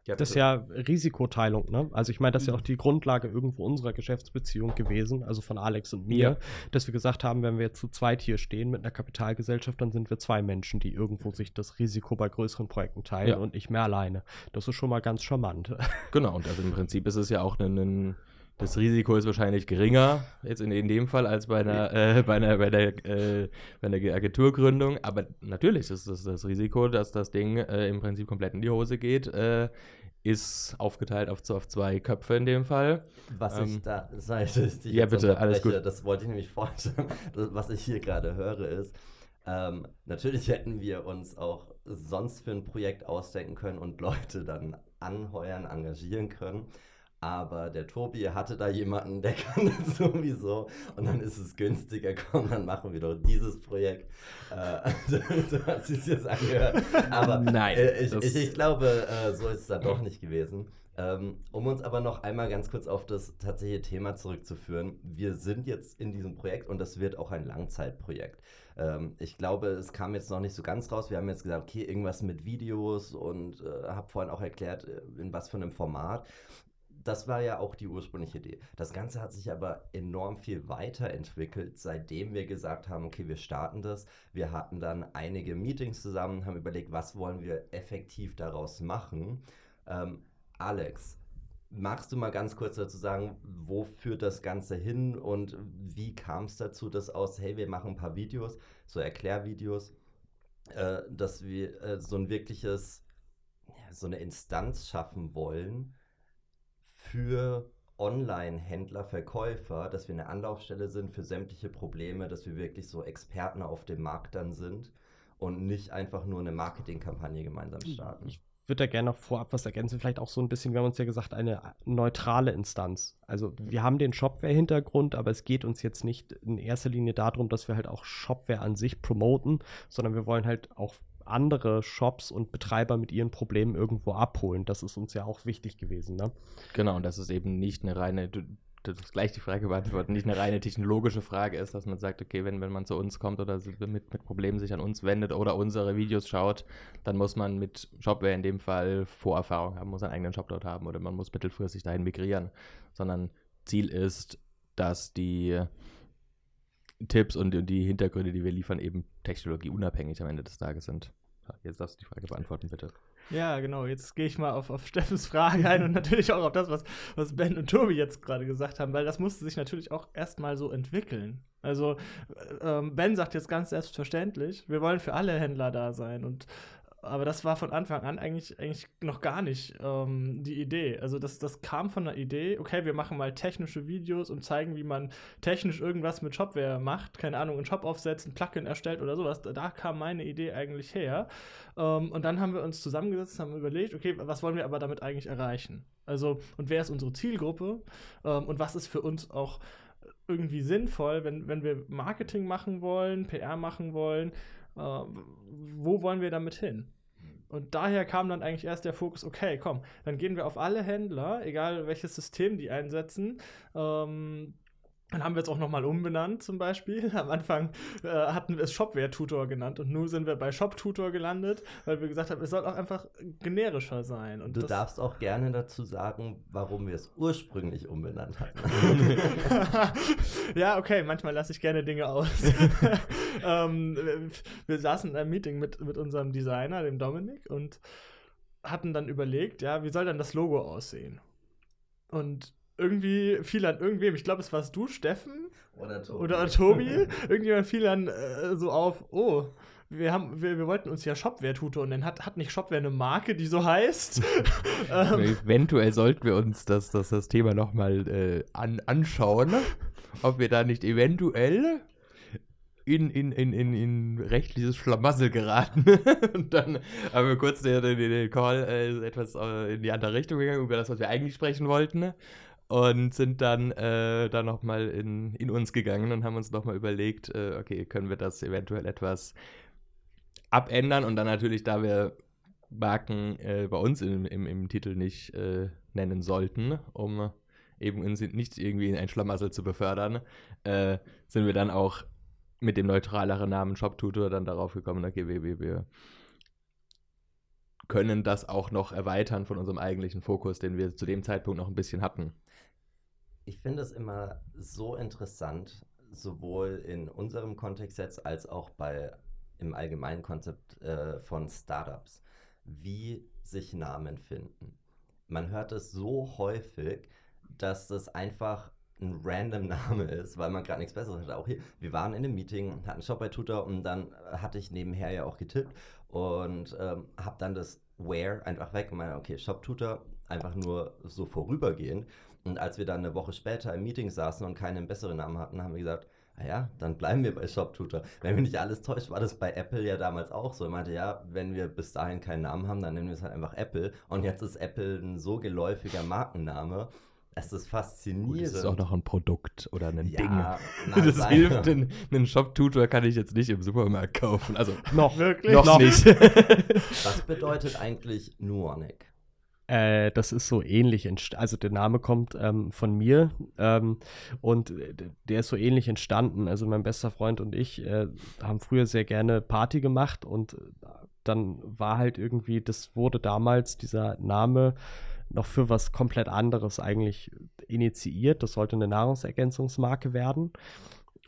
[SPEAKER 3] Ja, das ist ja Risikoteilung, ne? Also ich meine, das ist ja auch die Grundlage irgendwo unserer Geschäftsbeziehung gewesen, also von Alex und mir, ja. dass wir gesagt haben, wenn wir zu zweit hier stehen mit einer Kapitalgesellschaft, dann sind wir zwei Menschen, die irgendwo sich das Risiko bei größeren Projekten teilen ja. und nicht mehr alleine. Das ist schon mal ganz charmant.
[SPEAKER 2] Genau, und also im Prinzip ist es ja auch ein das Risiko ist wahrscheinlich geringer, jetzt in, in dem Fall, als bei einer, äh, bei einer, bei der, äh, bei einer Agenturgründung. Aber natürlich ist das, das Risiko, dass das Ding äh, im Prinzip komplett in die Hose geht, äh, ist aufgeteilt auf, auf, zwei Köpfe in dem Fall.
[SPEAKER 1] Was ähm, ich da, Seite ist
[SPEAKER 2] Ja, bitte, alles gut.
[SPEAKER 1] Das wollte ich nämlich vorstellen. Was ich hier gerade höre, ist, ähm, natürlich hätten wir uns auch sonst für ein Projekt ausdenken können und Leute dann anheuern, engagieren können. Aber der Tobi hatte da jemanden, der kann das sowieso. Und dann ist es günstiger. Komm, dann machen wir doch dieses Projekt. Äh, so hat sich jetzt angehört. Aber Nein, äh, ich, ich, ich, glaube, äh, so ist es dann doch nicht gewesen. Ähm, um uns aber noch einmal ganz kurz auf das tatsächliche Thema zurückzuführen. Wir sind jetzt in diesem Projekt und das wird auch ein Langzeitprojekt. Ähm, ich glaube, es kam jetzt noch nicht so ganz raus. Wir haben jetzt gesagt, okay, irgendwas mit Videos und äh, habe vorhin auch erklärt, äh, in was für einem Format das war ja auch die ursprüngliche Idee. Das Ganze hat sich aber enorm viel weiterentwickelt, seitdem wir gesagt haben, okay, wir starten das. Wir hatten dann einige Meetings zusammen, haben überlegt, was wollen wir effektiv daraus machen. Ähm, Alex, magst du mal ganz kurz dazu sagen, wo führt das Ganze hin und wie kam es dazu, dass aus, hey, wir machen ein paar Videos, so Erklärvideos, äh, dass wir äh, so ein wirkliches, ja, so eine Instanz schaffen wollen, für Online-Händler, Verkäufer, dass wir eine Anlaufstelle sind für sämtliche Probleme, dass wir wirklich so Experten auf dem Markt dann sind und nicht einfach nur eine Marketingkampagne gemeinsam starten.
[SPEAKER 3] Ich würde da gerne noch vorab was ergänzen, vielleicht auch so ein bisschen, wir haben uns ja gesagt, eine neutrale Instanz. Also wir haben den Shopware-Hintergrund, aber es geht uns jetzt nicht in erster Linie darum, dass wir halt auch Shopware an sich promoten, sondern wir wollen halt auch andere Shops und Betreiber mit ihren Problemen irgendwo abholen. Das ist uns ja auch wichtig gewesen. Ne?
[SPEAKER 2] Genau, und das ist eben nicht eine reine, das ist gleich die Frage beantworten, nicht eine reine technologische Frage ist, dass man sagt, okay, wenn, wenn man zu uns kommt oder mit, mit Problemen sich an uns wendet oder unsere Videos schaut, dann muss man mit Shopware in dem Fall Vorerfahrung haben, muss einen eigenen Shop dort haben oder man muss mittelfristig dahin migrieren, sondern Ziel ist, dass die Tipps und die Hintergründe, die wir liefern, eben technologieunabhängig am Ende des Tages sind. Jetzt darfst du die Frage beantworten, bitte.
[SPEAKER 4] Ja, genau. Jetzt gehe ich mal auf, auf Steffens Frage ein und natürlich auch auf das, was, was Ben und Tobi jetzt gerade gesagt haben, weil das musste sich natürlich auch erstmal so entwickeln. Also, ähm, Ben sagt jetzt ganz selbstverständlich, wir wollen für alle Händler da sein und aber das war von Anfang an eigentlich, eigentlich noch gar nicht ähm, die Idee. Also das, das kam von der Idee, okay, wir machen mal technische Videos und zeigen, wie man technisch irgendwas mit Shopware macht. Keine Ahnung, einen Shop aufsetzen, Plugin erstellt oder sowas. Da, da kam meine Idee eigentlich her. Ähm, und dann haben wir uns zusammengesetzt, haben überlegt, okay, was wollen wir aber damit eigentlich erreichen? Also, und wer ist unsere Zielgruppe? Ähm, und was ist für uns auch irgendwie sinnvoll, wenn, wenn wir Marketing machen wollen, PR machen wollen, äh, wo wollen wir damit hin? Und daher kam dann eigentlich erst der Fokus, okay, komm, dann gehen wir auf alle Händler, egal welches System die einsetzen, ähm, Dann haben wir es auch nochmal umbenannt, zum Beispiel. Am Anfang äh, hatten wir es Shopware-Tutor genannt und nun sind wir bei Shop-Tutor gelandet, weil wir gesagt haben, es soll auch einfach generischer sein. Und
[SPEAKER 1] Du darfst auch gerne dazu sagen, warum wir es ursprünglich umbenannt hatten.
[SPEAKER 4] ja, okay, manchmal lasse ich gerne Dinge aus. ähm, wir- wir saßen in einem Meeting mit, mit unserem Designer, dem Dominik, und hatten dann überlegt, ja, wie soll dann das Logo aussehen? Und irgendwie fiel an irgendwem, ich glaube, es warst du, Steffen
[SPEAKER 1] Oder Tobi.
[SPEAKER 4] oder Tobi, irgendjemand fiel dann äh, so auf, oh, wir, haben, wir, wir wollten uns ja Shopware-Tutor nennen. Hat, hat nicht Shopware eine Marke, die so heißt? ähm,
[SPEAKER 2] Eventuell sollten wir uns das, das, das Thema nochmal äh, an, anschauen, ob wir da nicht eventuell in, in, in, in, in rechtliches Schlamassel geraten. Und dann haben wir kurz den, den, den Call äh, etwas äh, in die andere Richtung gegangen, über das, was wir eigentlich sprechen wollten. Und sind dann, äh, dann nochmal in, in uns gegangen und haben uns nochmal überlegt, äh, okay, können wir das eventuell etwas abändern und dann natürlich, da wir Marken äh, bei uns im, im, im Titel nicht äh, nennen sollten, um eben uns nicht irgendwie in ein Schlamassel zu befördern, äh, sind wir dann auch mit dem neutraleren Namen Shop-Tutor dann darauf gekommen, okay, wir, wir können das auch noch erweitern von unserem eigentlichen Fokus, den wir zu dem Zeitpunkt noch ein bisschen hatten.
[SPEAKER 1] Ich finde es immer so interessant, sowohl in unserem Kontext jetzt als auch bei im allgemeinen Konzept äh, von Startups, wie sich Namen finden. Man hört es so häufig, dass das einfach ein random Name ist, weil man gerade nichts Besseres hat. Auch hier, wir waren in einem Meeting, hatten Shop bei Tutor und dann äh, hatte ich nebenher ja auch getippt und ähm, habe dann das Where einfach weg und meine, okay, Shop Tutor einfach nur so vorübergehend. Und als wir dann eine Woche später im Meeting saßen und keinen besseren Namen hatten, haben wir gesagt, naja, dann bleiben wir bei ShopTutor. Wenn mich nicht alles täuscht, war das bei Apple ja damals auch so. Ich meinte, ja, wenn wir bis dahin keinen Namen haben, dann nennen wir es halt einfach Apple. Und jetzt ist Apple ein so geläufiger Markenname. Es ist faszinierend.
[SPEAKER 2] Gut, das ist auch noch ein Produkt oder ein
[SPEAKER 1] ja,
[SPEAKER 2] Ding.
[SPEAKER 1] nein,
[SPEAKER 2] das
[SPEAKER 1] nein.
[SPEAKER 2] hilft, den, einen Shop-Tutor kann ich jetzt nicht im Supermarkt kaufen. Also
[SPEAKER 3] Noch.
[SPEAKER 4] Wirklich?
[SPEAKER 2] noch,
[SPEAKER 3] Noch.
[SPEAKER 2] nicht.
[SPEAKER 1] Was bedeutet eigentlich Nuonic?
[SPEAKER 3] Äh, das ist so ähnlich. Also der Name kommt ähm, von mir ähm, und äh, der ist so ähnlich entstanden. Also mein bester Freund und ich äh, haben früher sehr gerne Party gemacht und äh, dann war halt irgendwie, das wurde damals dieser Name noch für was komplett anderes eigentlich initiiert. Das sollte eine Nahrungsergänzungsmarke werden.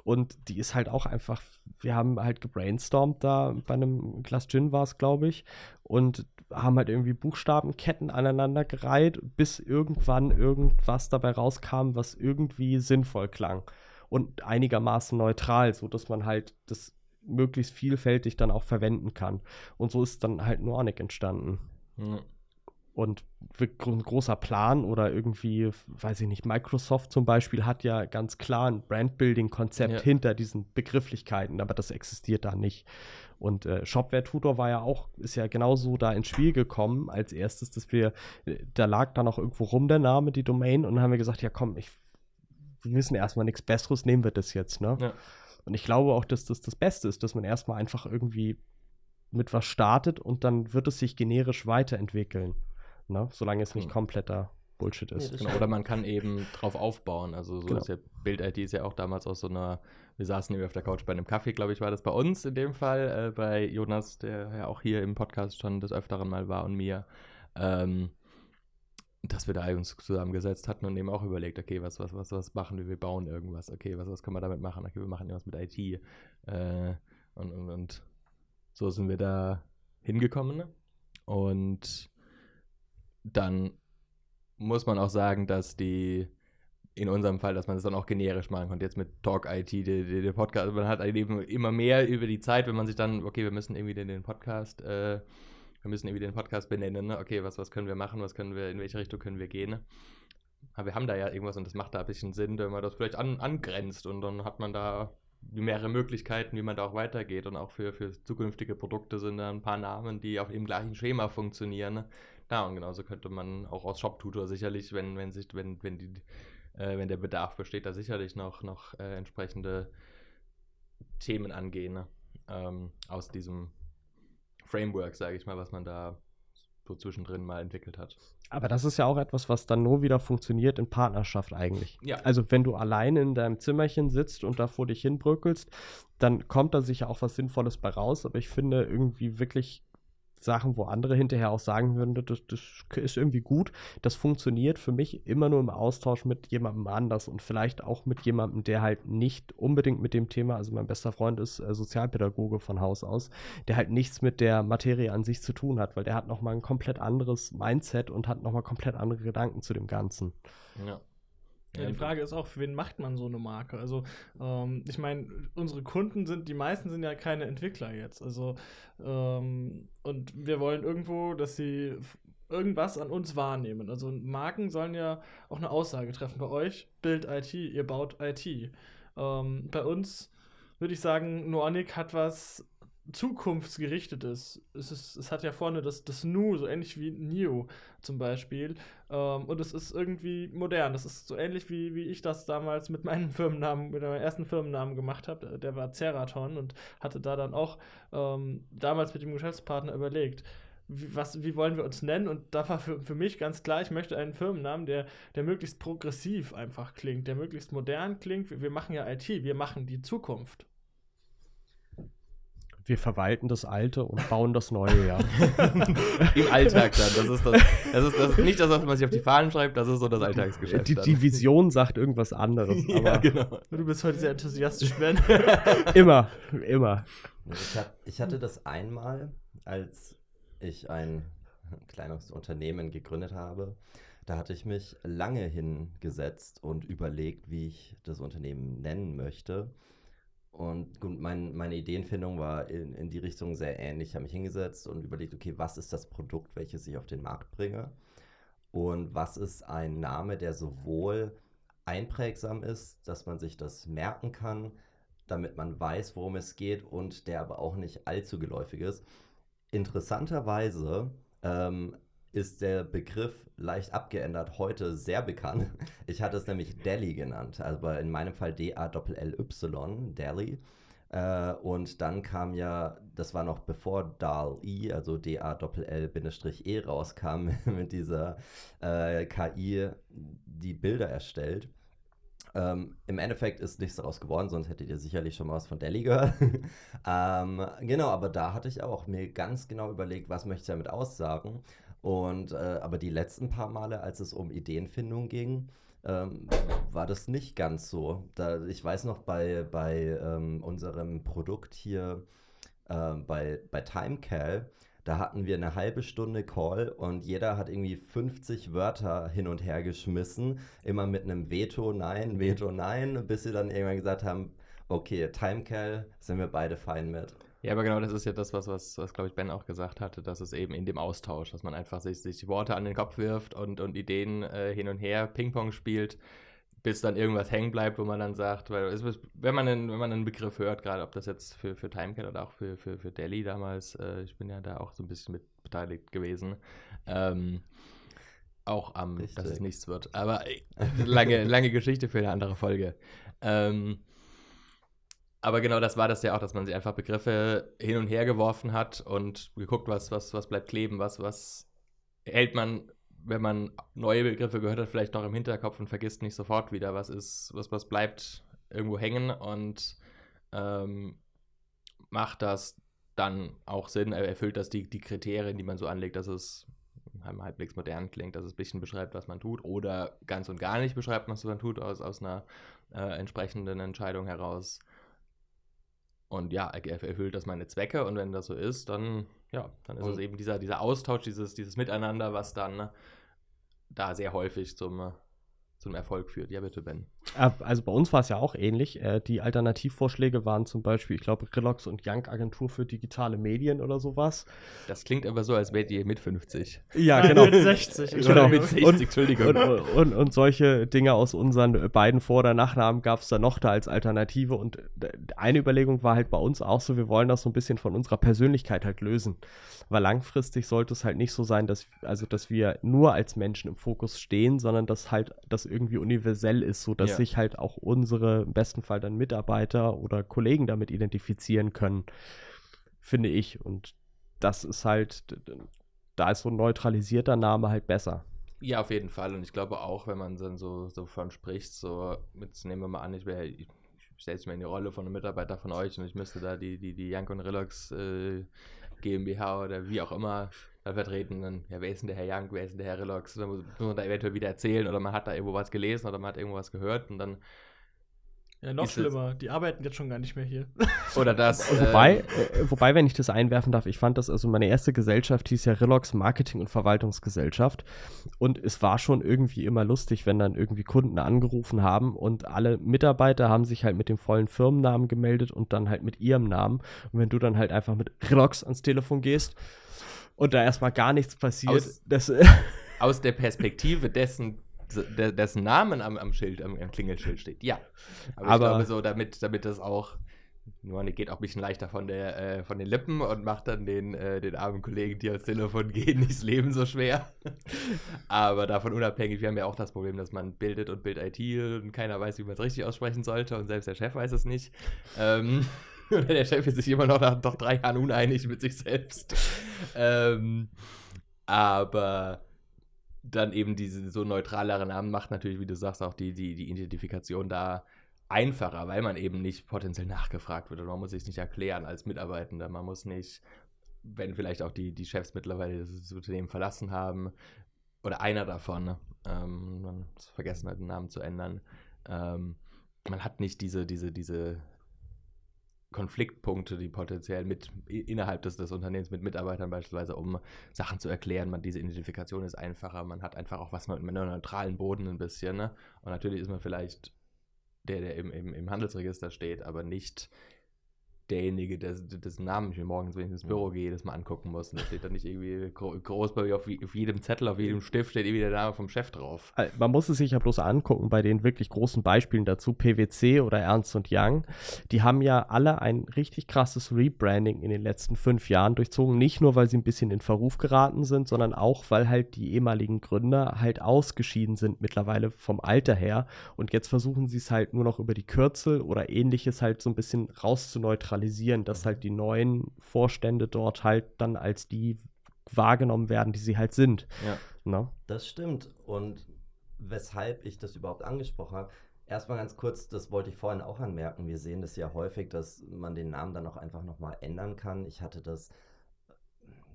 [SPEAKER 3] Und die ist halt auch einfach, wir haben halt gebrainstormt da, bei einem Glas Gin war es, glaube ich, und haben halt irgendwie Buchstabenketten aneinander gereiht, bis irgendwann irgendwas dabei rauskam, was irgendwie sinnvoll klang und einigermaßen neutral, so dass man halt das möglichst vielfältig dann auch verwenden kann. Und so ist dann halt Nornic entstanden. Und ein großer Plan oder irgendwie, weiß ich nicht, Microsoft zum Beispiel hat ja ganz klar ein Brandbuilding-Konzept
[SPEAKER 2] Ja.
[SPEAKER 3] hinter diesen Begrifflichkeiten, aber das existiert da nicht. Und äh, Shopware Tutor war ja auch, ist ja genauso da ins Spiel gekommen als erstes, dass wir, äh, da lag dann auch irgendwo rum der Name, die Domain, und dann haben wir gesagt, ja komm, ich, wir wissen erstmal nichts Besseres, nehmen wir das jetzt, ne?
[SPEAKER 2] Ja.
[SPEAKER 3] Und ich glaube auch, dass das das Beste ist, dass man erstmal einfach irgendwie mit was startet und dann wird es sich generisch weiterentwickeln. Ne? Solange es nicht
[SPEAKER 2] Hm.
[SPEAKER 3] kompletter Bullshit ist.
[SPEAKER 1] das
[SPEAKER 2] Genau, oder man kann eben drauf aufbauen. Also so
[SPEAKER 3] Genau.
[SPEAKER 2] ist ja Bild-ID ist ja auch damals aus so einer, wir saßen eben auf der Couch bei einem Kaffee, glaube ich, war das bei uns in dem Fall, äh, bei Jonas, der ja auch hier im Podcast schon des Öfteren mal war und mir, ähm, dass wir da uns zusammengesetzt hatten und eben auch überlegt, okay, was, was, was, was machen wir? Wir bauen irgendwas, okay, was, was können wir damit machen? Okay, wir machen irgendwas mit IT. Äh, und, und, und so sind wir da hingekommen. Und dann muss man auch sagen, dass die, in unserem Fall, dass man es dann auch generisch machen konnte. Jetzt mit Talk IT, der, Podcast, man hat halt eben immer mehr über die Zeit, wenn man sich dann, okay, wir müssen irgendwie den, den Podcast, äh, wir müssen irgendwie den Podcast benennen, ne? okay, was, was können wir machen, was können wir, in welche Richtung können wir gehen. Aber wir haben da ja irgendwas und das macht da ein bisschen Sinn, wenn man das vielleicht an, angrenzt und dann hat man da mehrere Möglichkeiten, wie man da auch weitergeht und auch für, für zukünftige Produkte sind da ein paar Namen, die auf dem gleichen Schema funktionieren. Ja, und genauso könnte man auch aus Shop-Tutor sicherlich, wenn, wenn sich, wenn, wenn die, äh, wenn der Bedarf besteht, da sicherlich noch, noch äh, entsprechende Themen angehen, ne? ähm, aus diesem Framework, sage ich mal, was man da so zwischendrin mal entwickelt hat.
[SPEAKER 3] Aber das ist ja auch etwas, was dann nur wieder funktioniert in Partnerschaft eigentlich.
[SPEAKER 2] Ja.
[SPEAKER 3] Also wenn du alleine in deinem Zimmerchen sitzt und da vor dich hinbröckelst, dann kommt da sicher auch was Sinnvolles bei raus. Aber ich finde irgendwie wirklich Sachen, wo andere hinterher auch sagen würden, das, das ist irgendwie gut. Das funktioniert für mich immer nur im Austausch mit jemandem anders und vielleicht auch mit jemandem, der halt nicht unbedingt mit dem Thema, also mein bester Freund ist äh, Sozialpädagoge von Haus aus, der halt nichts mit der Materie an sich zu tun hat, weil der hat nochmal ein komplett anderes Mindset und hat nochmal komplett andere Gedanken zu dem Ganzen.
[SPEAKER 2] Ja.
[SPEAKER 4] Ja, die Frage ist auch, für wen macht man so eine Marke? Also, ähm, ich meine, unsere Kunden sind, die meisten sind ja keine Entwickler jetzt. Also, ähm, und wir wollen irgendwo, dass sie irgendwas an uns wahrnehmen. Also, Marken sollen ja auch eine Aussage treffen. Bei euch, Bild IT, ihr baut IT. Ähm, bei uns würde ich sagen, Noonic hat was zukunftsgerichtetes. Es, ist, es hat ja vorne das, das Nu, so ähnlich wie Neo zum Beispiel. Ähm, und es ist irgendwie modern. Das ist so ähnlich wie, wie ich das damals mit meinem Firmennamen, mit meinem ersten Firmennamen gemacht habe. Der war Ceraton und hatte da dann auch ähm, damals mit dem Geschäftspartner überlegt. Wie, was, wie wollen wir uns nennen? Und da war für, für mich ganz klar, ich möchte einen Firmennamen, der, der möglichst progressiv einfach klingt, der möglichst modern klingt. Wir, wir machen ja IT, wir machen die Zukunft
[SPEAKER 3] wir verwalten das Alte und bauen das Neue, ja.
[SPEAKER 2] Im Alltag dann. Das ist, das, das ist das, nicht das, was man sich auf die Fahnen schreibt, das ist so das Alltagsgeschäft.
[SPEAKER 3] Die, die Vision sagt irgendwas anderes.
[SPEAKER 2] ja, genau.
[SPEAKER 4] Du bist heute sehr enthusiastisch, Ben.
[SPEAKER 3] immer, immer.
[SPEAKER 1] Ich, hab, ich hatte das einmal, als ich ein kleines Unternehmen gegründet habe. Da hatte ich mich lange hingesetzt und überlegt, wie ich das Unternehmen nennen möchte. Und gut, mein, meine Ideenfindung war in, in die Richtung sehr ähnlich. Ich habe mich hingesetzt und überlegt, okay, was ist das Produkt, welches ich auf den Markt bringe? Und was ist ein Name, der sowohl einprägsam ist, dass man sich das merken kann, damit man weiß, worum es geht und der aber auch nicht allzu geläufig ist. Interessanterweise ähm, ist der Begriff leicht abgeändert heute sehr bekannt. Ich hatte es nämlich Delhi genannt, also in meinem Fall D-A-L-L-Y, Delhi. Äh, und dann kam ja, das war noch bevor DAL-I, also D-A-L-L-E rauskam, mit dieser äh, KI, die Bilder erstellt. Ähm, Im Endeffekt ist nichts daraus geworden, sonst hättet ihr sicherlich schon mal was von Delhi gehört. ähm, genau, aber da hatte ich auch mir ganz genau überlegt, was möchte ich damit aussagen. Und äh, aber die letzten paar Male, als es um Ideenfindung ging, ähm, war das nicht ganz so. Da, ich weiß noch, bei, bei ähm, unserem Produkt hier, äh, bei, bei TimeCal, da hatten wir eine halbe Stunde Call und jeder hat irgendwie 50 Wörter hin und her geschmissen, immer mit einem Veto, nein, Veto, nein, bis sie dann irgendwann gesagt haben, okay, TimeCal sind wir beide fein mit.
[SPEAKER 2] Ja, aber genau, das ist ja das, was, was, was glaube ich, Ben auch gesagt hatte, dass es eben in dem Austausch, dass man einfach sich, sich Worte an den Kopf wirft und, und Ideen äh, hin und her Ping-Pong spielt, bis dann irgendwas hängen bleibt, wo man dann sagt, weil es, wenn, man einen, wenn man einen Begriff hört, gerade ob das jetzt für, für Timecat oder auch für, für, für Delhi damals, äh, ich bin ja da auch so ein bisschen mit beteiligt gewesen, ähm, auch am, Richtig. dass es nichts wird. Aber äh, lange, lange Geschichte für eine andere Folge. Ähm, aber genau das war das ja auch, dass man sich einfach Begriffe hin und her geworfen hat und geguckt, was, was, was bleibt kleben, was, was hält man, wenn man neue Begriffe gehört hat, vielleicht noch im Hinterkopf und vergisst nicht sofort wieder, was ist, was, was bleibt irgendwo hängen und ähm, macht das dann auch Sinn, erfüllt das die, die Kriterien, die man so anlegt, dass es halbwegs modern klingt, dass es ein bisschen beschreibt, was man tut, oder ganz und gar nicht beschreibt, was man tut, aus, aus einer äh, entsprechenden Entscheidung heraus. Und ja, er erfüllt das meine Zwecke und wenn das so ist, dann, ja, dann ist und es eben dieser, dieser Austausch, dieses, dieses Miteinander, was dann da sehr häufig zum zum Erfolg führt. Ja, bitte, Ben.
[SPEAKER 3] Also bei uns war es ja auch ähnlich. Äh, die Alternativvorschläge waren zum Beispiel, ich glaube, Relox und Young Agentur für digitale Medien oder sowas.
[SPEAKER 2] Das klingt aber so, als wärt ihr mit 50.
[SPEAKER 3] Ja, genau.
[SPEAKER 4] mit 60.
[SPEAKER 3] Genau, mit 60, und, Entschuldigung. Und, und, und, solche Dinge aus unseren beiden Vor- oder Nachnamen gab es da noch da als Alternative. Und eine Überlegung war halt bei uns auch so, wir wollen das so ein bisschen von unserer Persönlichkeit halt lösen. Weil langfristig sollte es halt nicht so sein, dass, also, dass wir nur als Menschen im Fokus stehen, sondern dass halt das irgendwie universell ist, sodass ja. sich halt auch unsere, im besten Fall dann Mitarbeiter oder Kollegen damit identifizieren können, finde ich. Und das ist halt, da ist so ein neutralisierter Name halt besser.
[SPEAKER 2] Ja, auf jeden Fall. Und ich glaube auch, wenn man dann so, so von spricht, so, jetzt nehmen wir mal an, ich wäre, ich stelle mir in die Rolle von einem Mitarbeiter von euch und ich müsste da die, die, die Young und Relax äh, GmbH oder wie auch immer da vertreten. Dann, ja, wer ist denn der Herr Young, wer ist denn der Herr Relax? Dann muss, muss man da eventuell wieder erzählen oder man hat da irgendwo was gelesen oder man hat irgendwo was gehört und dann
[SPEAKER 4] Ja, noch
[SPEAKER 2] Ist
[SPEAKER 4] schlimmer. Die arbeiten jetzt schon gar nicht mehr hier.
[SPEAKER 2] oder das.
[SPEAKER 3] Wobei,
[SPEAKER 2] ähm,
[SPEAKER 3] äh, wobei, wenn ich das einwerfen darf, ich fand das, also meine erste Gesellschaft hieß ja Relox Marketing und Verwaltungsgesellschaft. Und es war schon irgendwie immer lustig, wenn dann irgendwie Kunden angerufen haben und alle Mitarbeiter haben sich halt mit dem vollen Firmennamen gemeldet und dann halt mit ihrem Namen. Und wenn du dann halt einfach mit Relox ans Telefon gehst und da erstmal gar nichts passiert,
[SPEAKER 2] Aus-
[SPEAKER 3] das,
[SPEAKER 2] aus der Perspektive dessen, de- dessen Namen am, am Schild, am, am Klingelschild steht. Ja. Aber,
[SPEAKER 3] Aber-
[SPEAKER 2] ich glaube so, damit, damit das auch. Nur geht auch ein bisschen leichter von, der, äh, von den Lippen und macht dann den, äh, den armen Kollegen, die ans Telefon gehen, nicht das Leben so schwer. Aber davon unabhängig, wir haben ja auch das Problem, dass man bildet und Bild IT und keiner weiß, wie man es richtig aussprechen sollte und selbst der Chef weiß es nicht. Ähm, oder der Chef ist sich immer noch nach doch drei Jahren uneinig mit sich selbst. Ähm, aber dann eben diese so neutralere Namen macht natürlich, wie du sagst, auch die, die, die Identifikation da einfacher, weil man eben nicht potenziell nachgefragt wird und man muss sich nicht erklären als Mitarbeitender. Man muss nicht, wenn vielleicht auch die, die Chefs mittlerweile das Unternehmen verlassen haben, oder einer davon, ne, ähm, man vergessen hat, den Namen zu ändern, ähm, man hat nicht diese, diese, diese Konfliktpunkte, die potenziell mit innerhalb des, des Unternehmens mit Mitarbeitern beispielsweise, um Sachen zu erklären. Man, diese Identifikation ist einfacher, man hat einfach auch was mit einem neutralen Boden ein bisschen. Ne? Und natürlich ist man vielleicht der, der im, im, im Handelsregister steht, aber nicht derjenige, der, dessen Namen ich mir morgens, wenn ich ins Büro gehe, das mal angucken muss. Und da steht dann nicht irgendwie gro groß bei mir auf, auf jedem Zettel, auf jedem Stift steht irgendwie der Name vom Chef drauf.
[SPEAKER 3] Man muss es sich ja bloß angucken bei den wirklich großen Beispielen dazu, PwC oder Ernst und Young. Die haben ja alle ein richtig krasses Rebranding in den letzten fünf Jahren durchzogen. Nicht nur, weil sie ein bisschen in Verruf geraten sind, sondern auch, weil halt die ehemaligen Gründer halt ausgeschieden sind mittlerweile vom Alter her. Und jetzt versuchen sie es halt nur noch über die Kürzel oder ähnliches halt so ein bisschen rauszuneutralisieren, dass halt die neuen Vorstände dort halt dann als die wahrgenommen werden, die sie halt sind.
[SPEAKER 2] Ja.
[SPEAKER 3] Ne?
[SPEAKER 1] Das stimmt. Und weshalb ich das überhaupt angesprochen habe, erstmal ganz kurz, das wollte ich vorhin auch anmerken. Wir sehen das ja häufig, dass man den Namen dann auch einfach nochmal ändern kann. Ich hatte das,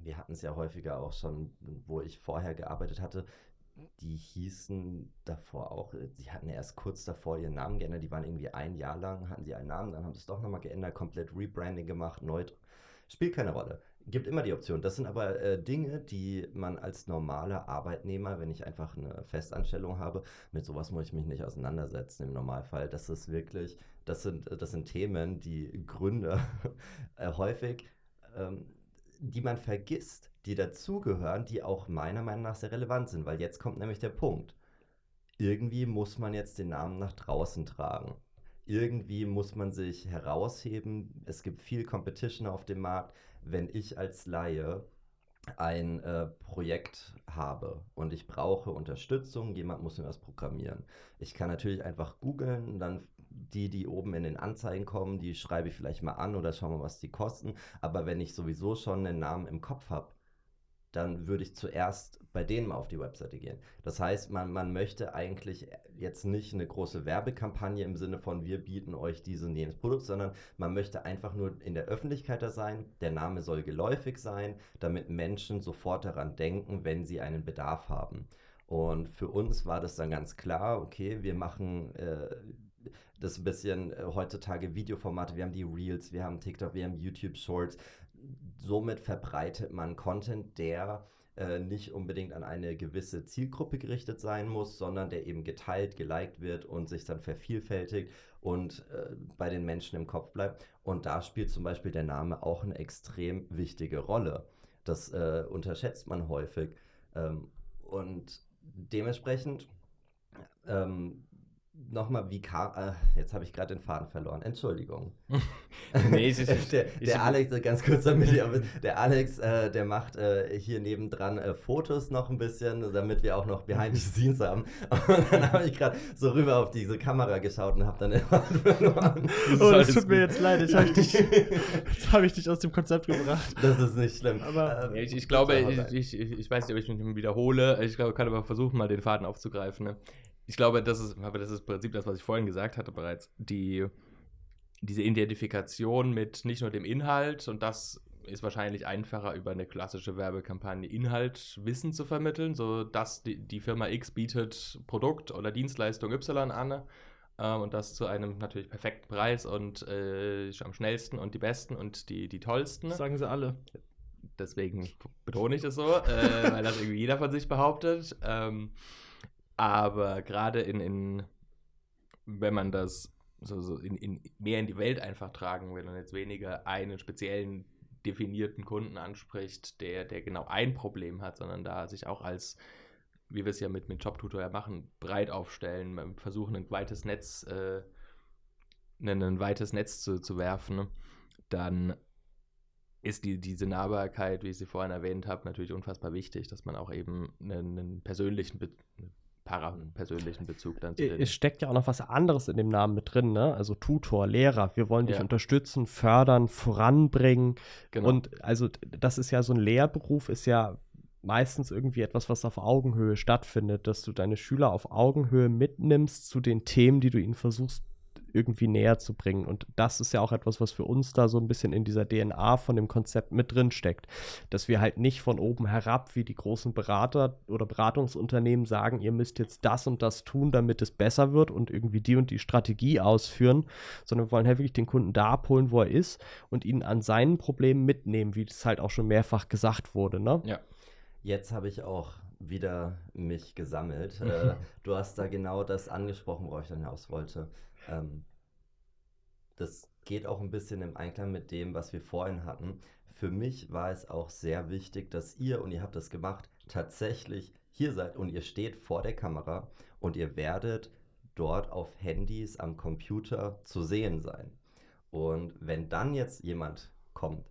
[SPEAKER 1] wir hatten es ja häufiger auch schon, wo ich vorher gearbeitet hatte. Die hießen davor auch, die hatten erst kurz davor ihren Namen geändert. Die waren irgendwie ein Jahr lang, hatten sie einen Namen, dann haben sie es doch nochmal geändert, komplett Rebranding gemacht, neu. Spielt keine Rolle gibt immer die Option. Das sind aber äh, Dinge, die man als normaler Arbeitnehmer, wenn ich einfach eine Festanstellung habe, mit sowas muss ich mich nicht auseinandersetzen im Normalfall. Das ist wirklich, das sind, das sind Themen, die Gründer äh, häufig, ähm, die man vergisst, die dazugehören, die auch meiner Meinung nach sehr relevant sind, weil jetzt kommt nämlich der Punkt. Irgendwie muss man jetzt den Namen nach draußen tragen. Irgendwie muss man sich herausheben. Es gibt viel Competition auf dem Markt wenn ich als Laie ein äh, Projekt habe und ich brauche Unterstützung, jemand muss mir was programmieren. Ich kann natürlich einfach googeln und dann die, die oben in den Anzeigen kommen, die schreibe ich vielleicht mal an oder schauen mal, was die kosten. Aber wenn ich sowieso schon einen Namen im Kopf habe, dann würde ich zuerst bei denen mal auf die Webseite gehen. Das heißt, man, man möchte eigentlich jetzt nicht eine große Werbekampagne im Sinne von wir bieten euch dieses und jenes Produkt, sondern man möchte einfach nur in der Öffentlichkeit da sein. Der Name soll geläufig sein, damit Menschen sofort daran denken, wenn sie einen Bedarf haben. Und für uns war das dann ganz klar, okay, wir machen äh, das ein bisschen äh, heutzutage Videoformate, wir haben die Reels, wir haben TikTok, wir haben YouTube Shorts. Somit verbreitet man Content, der äh, nicht unbedingt an eine gewisse Zielgruppe gerichtet sein muss, sondern der eben geteilt, geliked wird und sich dann vervielfältigt und äh, bei den Menschen im Kopf bleibt. Und da spielt zum Beispiel der Name auch eine extrem wichtige Rolle. Das äh, unterschätzt man häufig. Ähm, und dementsprechend ähm, nochmal, wie kam. Äh, jetzt habe ich gerade den Faden verloren. Entschuldigung.
[SPEAKER 2] Nee, ich, ich,
[SPEAKER 1] der,
[SPEAKER 2] ich-
[SPEAKER 1] der Alex, äh, ganz kurz damit ihr, der Alex, äh, der macht äh, hier nebendran äh, Fotos noch ein bisschen, damit wir auch noch Behind the Scenes haben. Und dann habe ich gerade so rüber auf diese Kamera geschaut und habe dann immer verloren.
[SPEAKER 4] Oh, das tut mir
[SPEAKER 2] gut.
[SPEAKER 4] jetzt leid. Jetzt habe ich, dich- jetzt hab ich dich aus dem Konzept gebracht.
[SPEAKER 1] Das ist nicht schlimm.
[SPEAKER 4] Aber-
[SPEAKER 1] Ähm,
[SPEAKER 2] ich, ich glaube, ich, ich, ich, ich weiß nicht, ob ich mich wiederhole. Ich glaube, kann aber versuchen, mal den Faden aufzugreifen. Ne? Ich glaube, das ist, aber das ist im Prinzip das, was ich vorhin gesagt hatte bereits. Die, diese Identifikation mit nicht nur dem Inhalt und das ist wahrscheinlich einfacher über eine klassische Werbekampagne Inhalt Wissen zu vermitteln, so dass die, die Firma X bietet Produkt oder Dienstleistung Y an ähm, und das zu einem natürlich perfekten Preis und äh, am schnellsten und die besten und die, die tollsten.
[SPEAKER 4] Das sagen sie alle.
[SPEAKER 2] Deswegen betone ich das so, äh, weil das irgendwie jeder von sich behauptet. Ähm, aber gerade in, in, wenn man das so, so in, in, mehr in die Welt einfach tragen will und jetzt weniger einen speziellen definierten Kunden anspricht, der, der genau ein Problem hat, sondern da sich auch als, wie wir es ja mit, mit Jobtutor ja machen, breit aufstellen, versuchen ein weites Netz, äh, ein, ein weites Netz zu, zu werfen, dann ist die, diese Nahbarkeit, wie ich sie vorhin erwähnt habe, natürlich unfassbar wichtig, dass man auch eben einen, einen persönlichen, Be einen parapersönlichen Bezug dann zu den
[SPEAKER 3] Es steckt ja auch noch was anderes in dem Namen mit drin, ne? Also Tutor, Lehrer. Wir wollen dich
[SPEAKER 2] Ja.
[SPEAKER 3] unterstützen, fördern, voranbringen.
[SPEAKER 2] Genau.
[SPEAKER 3] Und also das ist ja so ein Lehrberuf, ist ja meistens irgendwie etwas, was auf Augenhöhe stattfindet, dass du deine Schüler auf Augenhöhe mitnimmst zu den Themen, die du ihnen versuchst irgendwie näher zu bringen. Und das ist ja auch etwas, was für uns da so ein bisschen in dieser DNA von dem Konzept mit drin steckt. Dass wir halt nicht von oben herab wie die großen Berater oder Beratungsunternehmen sagen, ihr müsst jetzt das und das tun, damit es besser wird und irgendwie die und die Strategie ausführen, sondern wir wollen halt wirklich den Kunden da abholen, wo er ist und ihn an seinen Problemen mitnehmen, wie das halt auch schon mehrfach gesagt wurde. Ne?
[SPEAKER 2] ja.
[SPEAKER 1] Jetzt habe ich auch wieder mich gesammelt. äh, du hast da genau das angesprochen, worauf ich dann hinaus wollte. Ähm, das geht auch ein bisschen im Einklang mit dem, was wir vorhin hatten. Für mich war es auch sehr wichtig, dass ihr, und ihr habt das gemacht, tatsächlich hier seid und ihr steht vor der Kamera und ihr werdet dort auf Handys am Computer zu sehen sein. Und wenn dann jetzt jemand kommt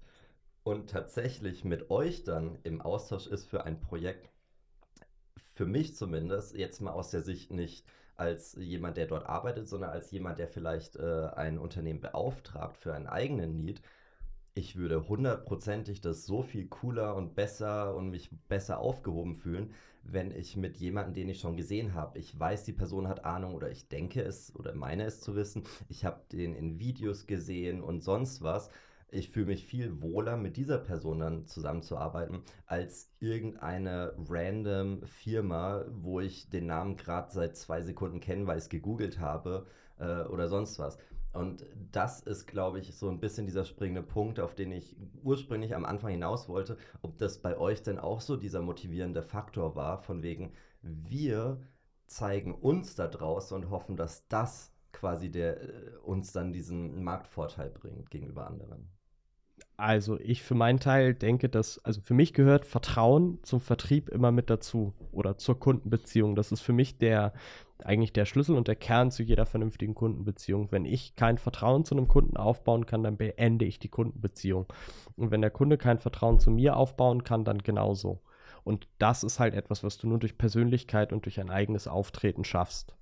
[SPEAKER 1] und tatsächlich mit euch dann im Austausch ist für ein Projekt, für mich zumindest, jetzt mal aus der Sicht nicht als jemand, der dort arbeitet, sondern als jemand, der vielleicht äh, ein Unternehmen beauftragt für einen eigenen Need, ich würde hundertprozentig das so viel cooler und besser und mich besser aufgehoben fühlen, wenn ich mit jemandem, den ich schon gesehen habe, ich weiß, die Person hat Ahnung oder ich denke es oder meine es zu wissen, ich habe den in Videos gesehen und sonst was. Ich fühle mich viel wohler, mit dieser Person dann zusammenzuarbeiten, als irgendeine random Firma, wo ich den Namen gerade seit zwei Sekunden kenne, weil ich es gegoogelt habe äh, oder sonst was. Und das ist, glaube ich, so ein bisschen dieser springende Punkt, auf den ich ursprünglich am Anfang hinaus wollte, ob das bei euch denn auch so dieser motivierende Faktor war, von wegen, wir zeigen uns da draußen und hoffen, dass das quasi der, äh, uns dann diesen Marktvorteil bringt gegenüber anderen.
[SPEAKER 3] Also ich für meinen Teil denke, dass, also für mich gehört Vertrauen zum Vertrieb immer mit dazu oder zur Kundenbeziehung. Das ist für mich der, eigentlich der Schlüssel und der Kern zu jeder vernünftigen Kundenbeziehung. Wenn ich kein Vertrauen zu einem Kunden aufbauen kann, dann beende ich die Kundenbeziehung. Und wenn der Kunde kein Vertrauen zu mir aufbauen kann, dann genauso. Und das ist halt etwas, was du nur durch Persönlichkeit und durch ein eigenes Auftreten schaffst.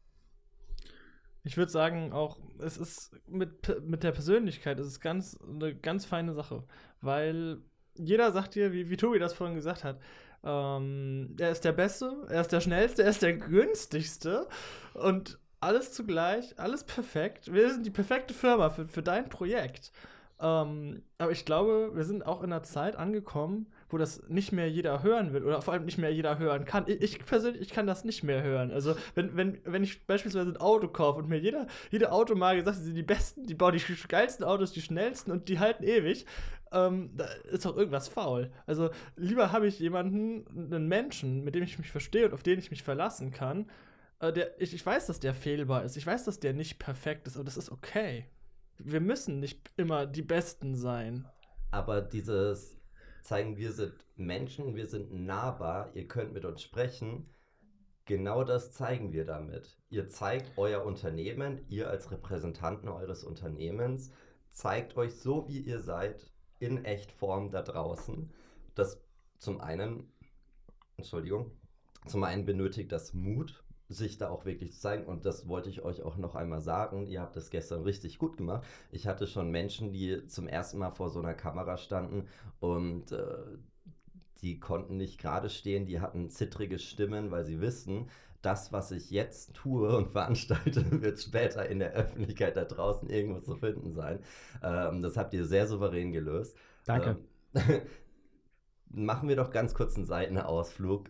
[SPEAKER 4] Ich würde sagen, auch, es ist mit, mit der Persönlichkeit, es ist ganz, eine ganz feine Sache. Weil jeder sagt dir, wie, wie Tobi das vorhin gesagt hat, ähm, er ist der Beste, er ist der Schnellste, er ist der günstigste und alles zugleich, alles perfekt. Wir sind die perfekte Firma für, für dein Projekt. Ähm, aber ich glaube, wir sind auch in einer Zeit angekommen, wo das nicht mehr jeder hören will oder vor allem nicht mehr jeder hören kann. Ich, ich persönlich, ich kann das nicht mehr hören. Also, wenn, wenn, wenn ich beispielsweise ein Auto kaufe und mir jeder, jede Automarke sagt, sie sind die besten, die bauen die geilsten Autos, die schnellsten und die halten ewig, ähm, da ist doch irgendwas faul. Also, lieber habe ich jemanden, einen Menschen, mit dem ich mich verstehe und auf den ich mich verlassen kann. Äh, der, ich, ich weiß, dass der fehlbar ist. Ich weiß, dass der nicht perfekt ist, aber das ist okay. Wir müssen nicht immer die Besten sein.
[SPEAKER 1] Aber dieses zeigen, wir sind Menschen, wir sind nahbar, ihr könnt mit uns sprechen, genau das zeigen wir damit. Ihr zeigt euer Unternehmen, ihr als Repräsentanten eures Unternehmens zeigt euch so, wie ihr seid, in Echtform da draußen. Das zum einen, Entschuldigung, zum einen benötigt das Mut, sich da auch wirklich zu zeigen. Und das wollte ich euch auch noch einmal sagen. Ihr habt das gestern richtig gut gemacht. Ich hatte schon Menschen, die zum ersten Mal vor so einer Kamera standen und äh, die konnten nicht gerade stehen, die hatten zittrige Stimmen, weil sie wissen, das, was ich jetzt tue und veranstalte, wird später in der Öffentlichkeit da draußen irgendwo zu finden sein. Ähm, das habt ihr sehr souverän gelöst.
[SPEAKER 3] Danke.
[SPEAKER 1] Ähm, machen wir doch ganz kurz einen Seitenausflug.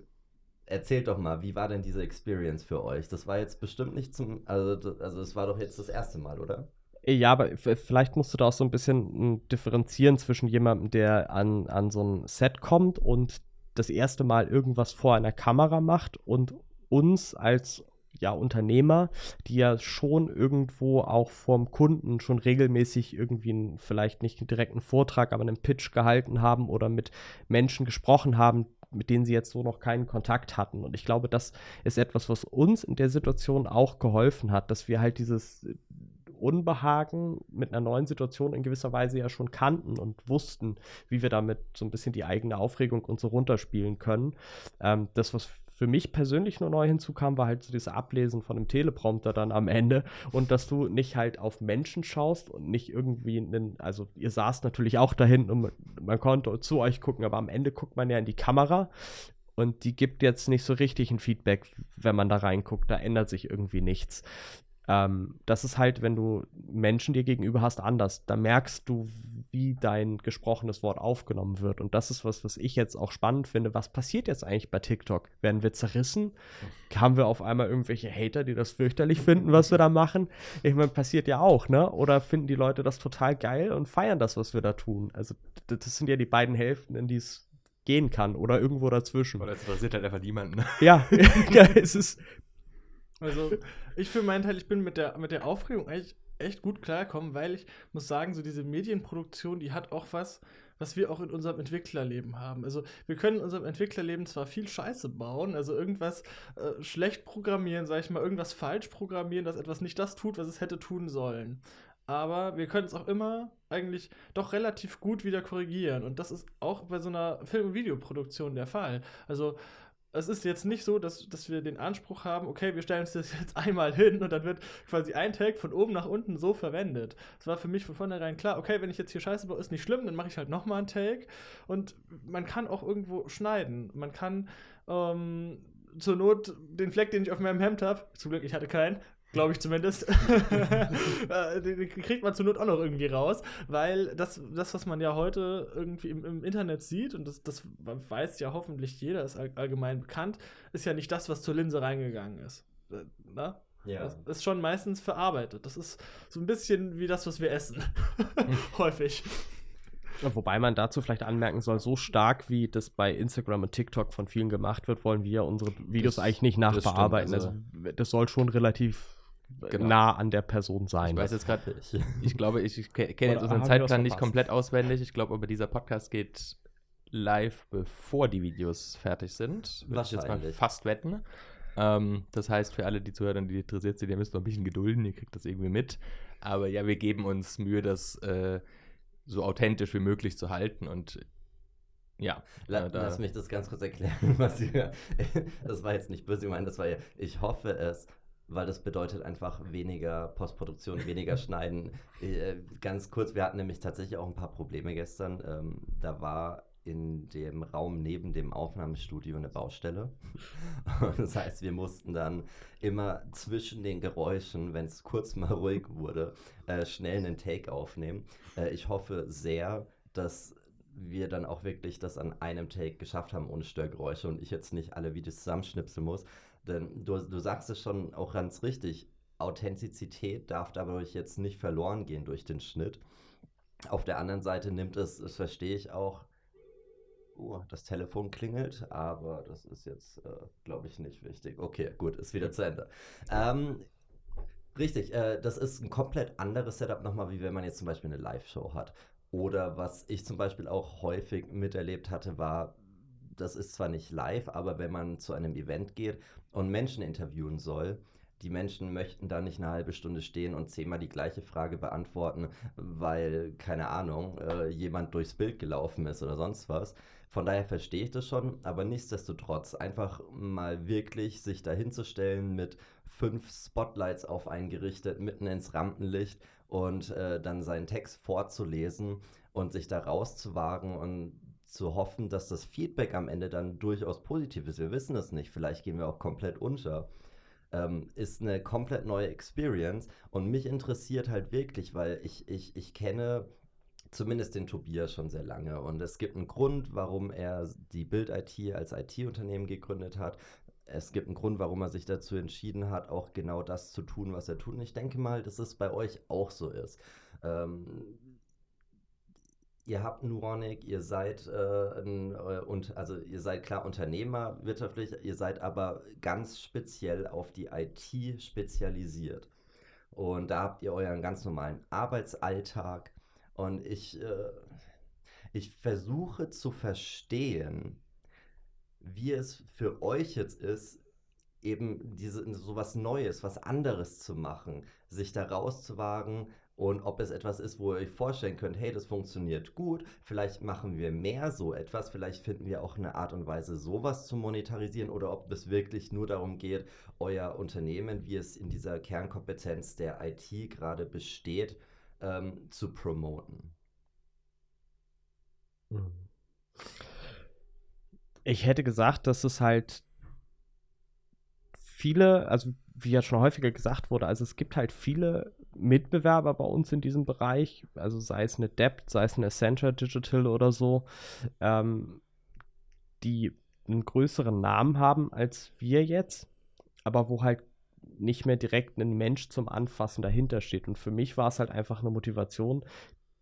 [SPEAKER 1] Erzählt doch mal, wie war denn diese Experience für euch? Das war jetzt bestimmt nicht zum, also, also war doch jetzt das erste Mal, oder?
[SPEAKER 3] Ja, aber vielleicht musst du da auch so ein bisschen hm, differenzieren zwischen jemandem, der an, an so ein Set kommt und das erste Mal irgendwas vor einer Kamera macht und uns als ja, Unternehmer, die ja schon irgendwo auch vom Kunden schon regelmäßig irgendwie einen, vielleicht nicht einen direkten Vortrag, aber einen Pitch gehalten haben oder mit Menschen gesprochen haben, mit denen sie jetzt so noch keinen Kontakt hatten. Und ich glaube, das ist etwas, was uns in der Situation auch geholfen hat, dass wir halt dieses Unbehagen mit einer neuen Situation in gewisser Weise ja schon kannten und wussten, wie wir damit so ein bisschen die eigene Aufregung und so runterspielen können. Ähm, das, was für mich persönlich nur neu hinzukam, war halt so dieses Ablesen von einem Teleprompter dann am Ende und dass du nicht halt auf Menschen schaust und nicht irgendwie einen, also ihr saßt natürlich auch da hinten und man konnte zu euch gucken, aber am Ende guckt man ja in die Kamera und die gibt jetzt nicht so richtig ein Feedback, wenn man da reinguckt, da ändert sich irgendwie nichts. Ähm, das ist halt, wenn du Menschen dir gegenüber hast, anders. Da merkst du, wie dein gesprochenes Wort aufgenommen wird. Und das ist was, was ich jetzt auch spannend finde. Was passiert jetzt eigentlich bei TikTok? Werden wir zerrissen? Haben wir auf einmal irgendwelche Hater, die das fürchterlich finden, was wir da machen? Ich meine, passiert ja auch, ne? Oder finden die Leute das total geil und feiern das, was wir da tun? Also, das sind ja die beiden Hälften, in die es gehen kann oder irgendwo dazwischen.
[SPEAKER 2] Oder es interessiert halt einfach niemanden. Ne?
[SPEAKER 3] Ja, es ist
[SPEAKER 4] also, ich für meinen Teil, ich bin mit der, mit der Aufregung eigentlich echt gut klargekommen, weil ich muss sagen, so diese Medienproduktion, die hat auch was, was wir auch in unserem Entwicklerleben haben. Also wir können in unserem Entwicklerleben zwar viel Scheiße bauen, also irgendwas äh, schlecht programmieren, sag ich mal, irgendwas falsch programmieren, dass etwas nicht das tut, was es hätte tun sollen. Aber wir können es auch immer eigentlich doch relativ gut wieder korrigieren. Und das ist auch bei so einer Film- und Videoproduktion der Fall. Also es ist jetzt nicht so, dass, dass wir den Anspruch haben, okay, wir stellen uns das jetzt einmal hin und dann wird quasi ein Tag von oben nach unten so verwendet. Es war für mich von vornherein klar, okay, wenn ich jetzt hier Scheiße baue, ist nicht schlimm, dann mache ich halt nochmal einen Take. Und man kann auch irgendwo schneiden. Man kann ähm, zur Not den Fleck, den ich auf meinem Hemd habe, zum Glück, ich hatte keinen, glaube ich zumindest, äh, den kriegt man zur Not auch noch irgendwie raus, weil das, das was man ja heute irgendwie im, im Internet sieht, und das, das weiß ja hoffentlich jeder, ist allgemein bekannt, ist ja nicht das, was zur Linse reingegangen ist. Äh, na? Ja. Das ist schon meistens verarbeitet. Das ist so ein bisschen wie das, was wir essen. Häufig.
[SPEAKER 3] Wobei man dazu vielleicht anmerken soll, so stark wie das bei Instagram und TikTok von vielen gemacht wird, wollen wir unsere Videos das, eigentlich nicht nachbearbeiten. Das, stimmt, also, also, das soll schon relativ genau. nah an der Person sein.
[SPEAKER 2] Ich weiß jetzt gerade, ich, ich, glaube, ich kenne jetzt unseren Zeitplan nicht komplett auswendig. Ich glaube aber, dieser Podcast geht live, bevor die Videos fertig sind. Würde ich jetzt mal fast wetten. Ähm, das heißt, für alle, die zuhören, die interessiert sind, ihr müsst noch ein bisschen gedulden, ihr kriegt das irgendwie mit. Aber ja, wir geben uns Mühe, das äh, so authentisch wie möglich zu halten und ja.
[SPEAKER 1] La, da lass mich das ganz kurz erklären, was ihr. das war jetzt nicht böse gemeint, das war ja, ich hoffe es weil das bedeutet einfach weniger Postproduktion, weniger Schneiden. Äh, ganz kurz, wir hatten nämlich tatsächlich auch ein paar Probleme gestern. Ähm, da war in dem Raum neben dem Aufnahmestudio eine Baustelle. das heißt, wir mussten dann immer zwischen den Geräuschen, wenn es kurz mal ruhig wurde, äh, schnell einen Take aufnehmen. Äh, ich hoffe sehr, dass wir dann auch wirklich das an einem Take geschafft haben ohne Störgeräusche und ich jetzt nicht alle Videos zusammenschnipseln muss. Denn du, du sagst es schon auch ganz richtig, Authentizität darf dadurch jetzt nicht verloren gehen durch den Schnitt. Auf der anderen Seite nimmt es, das verstehe ich auch, uh, das Telefon klingelt, aber das ist jetzt, äh, glaube ich, nicht wichtig. Okay, gut, ist wieder zu Ende. Ähm, richtig, äh, das ist ein komplett anderes Setup nochmal, wie wenn man jetzt zum Beispiel eine Live-Show hat. Oder was ich zum Beispiel auch häufig miterlebt hatte, war, das ist zwar nicht live, aber wenn man zu einem Event geht und Menschen interviewen soll, die Menschen möchten da nicht eine halbe Stunde stehen und zehnmal die gleiche Frage beantworten, weil, keine Ahnung, äh, jemand durchs Bild gelaufen ist oder sonst was. Von daher verstehe ich das schon, aber nichtsdestotrotz einfach mal wirklich sich dahinzustellen mit fünf Spotlights auf einen gerichtet, mitten ins Rampenlicht und äh, dann seinen Text vorzulesen und sich da rauszuwagen und zu hoffen, dass das Feedback am Ende dann durchaus positiv ist. Wir wissen es nicht, vielleicht gehen wir auch komplett unter. Ähm, ist eine komplett neue Experience und mich interessiert halt wirklich, weil ich, ich, ich kenne zumindest den Tobias schon sehr lange und es gibt einen Grund, warum er die Bild IT als IT-Unternehmen gegründet hat. Es gibt einen Grund, warum er sich dazu entschieden hat, auch genau das zu tun, was er tut. Und ich denke mal, dass es bei euch auch so ist. Ähm, ihr habt Nuonic, ihr seid äh, ein, äh, und also ihr seid klar Unternehmer wirtschaftlich, ihr seid aber ganz speziell auf die IT spezialisiert. Und da habt ihr euren ganz normalen Arbeitsalltag. Und ich, äh, ich versuche zu verstehen, wie es für euch jetzt ist, eben diese sowas Neues, was anderes zu machen, sich da rauszuwagen, und ob es etwas ist, wo ihr euch vorstellen könnt, hey, das funktioniert gut, vielleicht machen wir mehr so etwas, vielleicht finden wir auch eine Art und Weise, sowas zu monetarisieren oder ob es wirklich nur darum geht, euer Unternehmen, wie es in dieser Kernkompetenz der IT gerade besteht, ähm, zu promoten.
[SPEAKER 3] Mhm. Ich hätte gesagt, dass es halt viele, also wie ja schon häufiger gesagt wurde, also es gibt halt viele Mitbewerber bei uns in diesem Bereich, also sei es eine Dept, sei es eine Accenture Digital oder so, ähm, die einen größeren Namen haben als wir jetzt, aber wo halt nicht mehr direkt ein Mensch zum Anfassen dahinter steht. Und für mich war es halt einfach eine Motivation,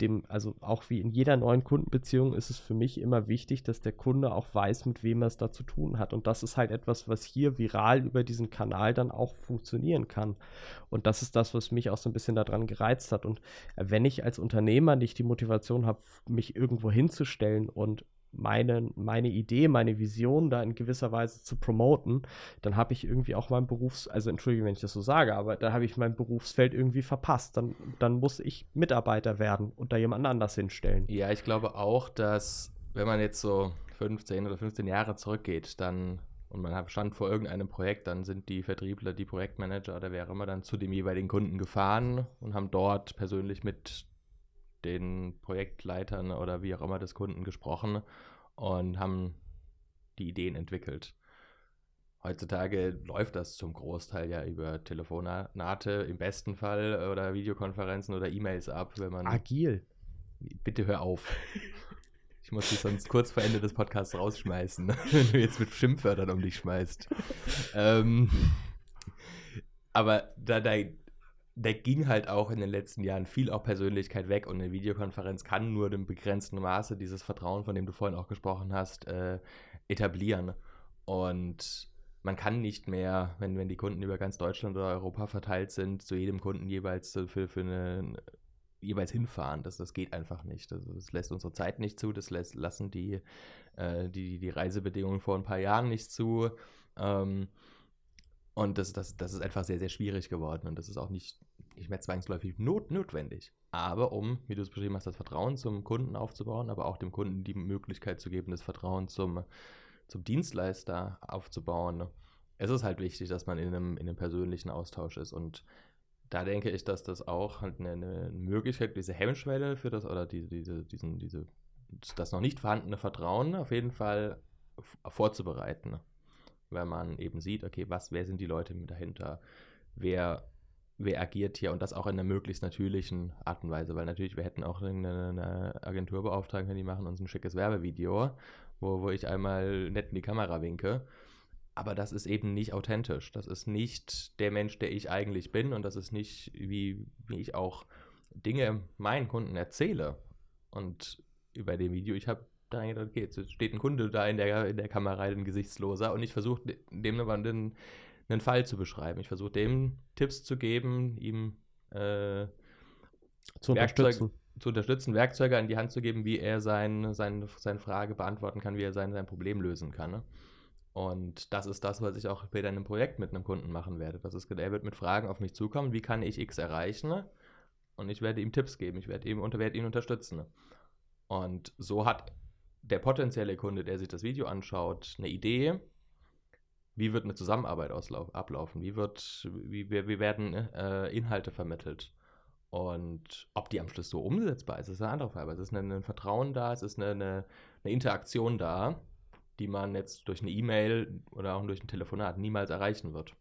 [SPEAKER 3] dem, also auch wie in jeder neuen Kundenbeziehung ist es für mich immer wichtig, dass der Kunde auch weiß, mit wem er es da zu tun hat. Und das ist halt etwas, was hier viral über diesen Kanal dann auch funktionieren kann. Und das ist das, was mich auch so ein bisschen daran gereizt hat. Und wenn ich als Unternehmer nicht die Motivation habe, mich irgendwo hinzustellen und meine, meine Idee, meine Vision da in gewisser Weise zu promoten, dann habe ich irgendwie auch mein Berufs-, also entschuldige, wenn ich das so sage, aber da habe ich mein Berufsfeld irgendwie verpasst. Dann, dann muss ich Mitarbeiter werden und da jemand anders hinstellen.
[SPEAKER 2] Ja, ich glaube auch, dass wenn man jetzt so 15 oder 15 Jahre zurückgeht, dann und man stand vor irgendeinem Projekt, dann sind die Vertriebler, die Projektmanager oder wer auch immer dann zu dem jeweiligen Kunden gefahren und haben dort persönlich mit den Projektleitern oder wie auch immer des Kunden gesprochen und haben die Ideen entwickelt. Heutzutage läuft das zum Großteil ja über Telefonate im besten Fall oder Videokonferenzen oder E-Mails ab, wenn man.
[SPEAKER 3] Agil.
[SPEAKER 2] Bitte hör auf. Ich muss dich sonst kurz vor Ende des Podcasts rausschmeißen, wenn du jetzt mit Schimpfwörtern um dich schmeißt. ähm, aber da, da, da ging halt auch in den letzten Jahren viel auch Persönlichkeit weg und eine Videokonferenz kann nur im begrenzten Maße dieses Vertrauen, von dem du vorhin auch gesprochen hast, äh, etablieren. Und man kann nicht mehr, wenn, wenn die Kunden über ganz Deutschland oder Europa verteilt sind, zu jedem Kunden jeweils für, für eine jeweils hinfahren. Das, das geht einfach nicht. Also das lässt unsere Zeit nicht zu, das lässt, lassen die, äh, die, die Reisebedingungen vor ein paar Jahren nicht zu. Ähm, und das, das, das ist einfach sehr, sehr schwierig geworden und das ist auch nicht, nicht mehr zwangsläufig not, notwendig. Aber um, wie du es beschrieben hast, das Vertrauen zum Kunden aufzubauen, aber auch dem Kunden die Möglichkeit zu geben, das Vertrauen zum, zum Dienstleister aufzubauen, es ist halt wichtig, dass man in einem, in einem persönlichen Austausch ist. Und da denke ich, dass das auch halt eine, eine Möglichkeit, diese Hemmschwelle für das oder die, diese, diesen, diese, das noch nicht vorhandene Vertrauen auf jeden Fall vorzubereiten wenn man eben sieht, okay, was, wer sind die Leute dahinter, wer, wer agiert hier und das auch in einer möglichst natürlichen Art und Weise, weil natürlich, wir hätten auch eine, eine Agentur beauftragen können, die machen uns ein schickes Werbevideo, wo, wo ich einmal nett in die Kamera winke. Aber das ist eben nicht authentisch. Das ist nicht der Mensch, der ich eigentlich bin. Und das ist nicht, wie, wie ich auch Dinge meinen Kunden erzähle. Und über dem Video, ich habe da gedacht, okay, jetzt steht ein Kunde da in der, in der Kamera, ein Gesichtsloser, und ich versuche dem einen, einen Fall zu beschreiben. Ich versuche dem Tipps zu geben, ihm äh,
[SPEAKER 3] zu unterstützen.
[SPEAKER 2] zu unterstützen, Werkzeuge an die Hand zu geben, wie er sein, sein, seine Frage beantworten kann, wie er sein, sein Problem lösen kann. Ne? Und das ist das, was ich auch später in einem Projekt mit einem Kunden machen werde. Das ist, er wird mit Fragen auf mich zukommen, wie kann ich X erreichen? Und ich werde ihm Tipps geben, ich werde ihm werde ihn unterstützen. Und so hat der potenzielle Kunde, der sich das Video anschaut, eine Idee, wie wird eine Zusammenarbeit ablaufen, wie, wird, wie, wie werden äh, Inhalte vermittelt. Und ob die am Schluss so umsetzbar ist, ist eine andere Frage. Es ist ein, ein Vertrauen da, es ist eine, eine, eine Interaktion da, die man jetzt durch eine E-Mail oder auch durch ein Telefonat niemals erreichen wird.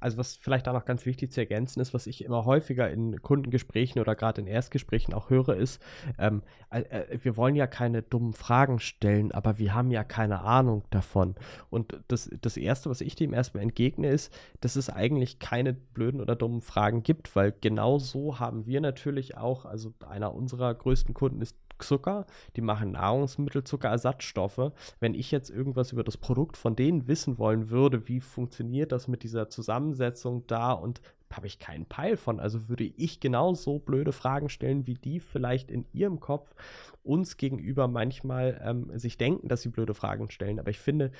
[SPEAKER 3] Also was vielleicht da noch ganz wichtig zu ergänzen ist, was ich immer häufiger in Kundengesprächen oder gerade in Erstgesprächen auch höre, ist, ähm, äh, wir wollen ja keine dummen Fragen stellen, aber wir haben ja keine Ahnung davon. Und das, das Erste, was ich dem erstmal entgegne, ist, dass es eigentlich keine blöden oder dummen Fragen gibt, weil genau so haben wir natürlich auch, also einer unserer größten Kunden ist Zucker, die machen Nahrungsmittelzuckerersatzstoffe. Wenn ich jetzt irgendwas über das Produkt von denen wissen wollen würde, wie funktioniert das mit dieser Zusammensetzung da und habe ich keinen Peil von. Also würde ich genauso blöde Fragen stellen, wie die vielleicht in ihrem Kopf uns gegenüber manchmal ähm, sich denken, dass sie blöde Fragen stellen. Aber ich finde,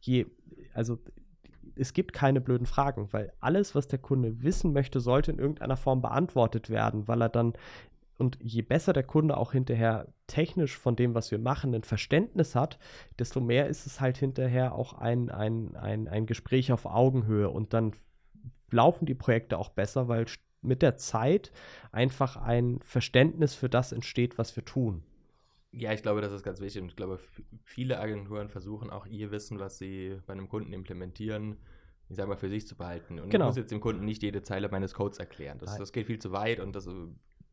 [SPEAKER 3] je, also es gibt keine blöden Fragen, weil alles, was der Kunde wissen möchte, sollte in irgendeiner Form beantwortet werden, weil er dann und je besser der Kunde auch hinterher technisch von dem, was wir machen, ein Verständnis hat, desto mehr ist es halt hinterher auch ein, ein, ein, ein Gespräch auf Augenhöhe. Und dann laufen die Projekte auch besser, weil mit der Zeit einfach ein Verständnis für das entsteht, was wir tun.
[SPEAKER 2] Ja, ich glaube, das ist ganz wichtig. Und ich glaube, viele Agenturen versuchen auch ihr Wissen, was sie bei einem Kunden implementieren, ich sage mal, für sich zu behalten. Und genau. ich muss jetzt dem Kunden nicht jede Zeile meines Codes erklären. Das, das geht viel zu weit und das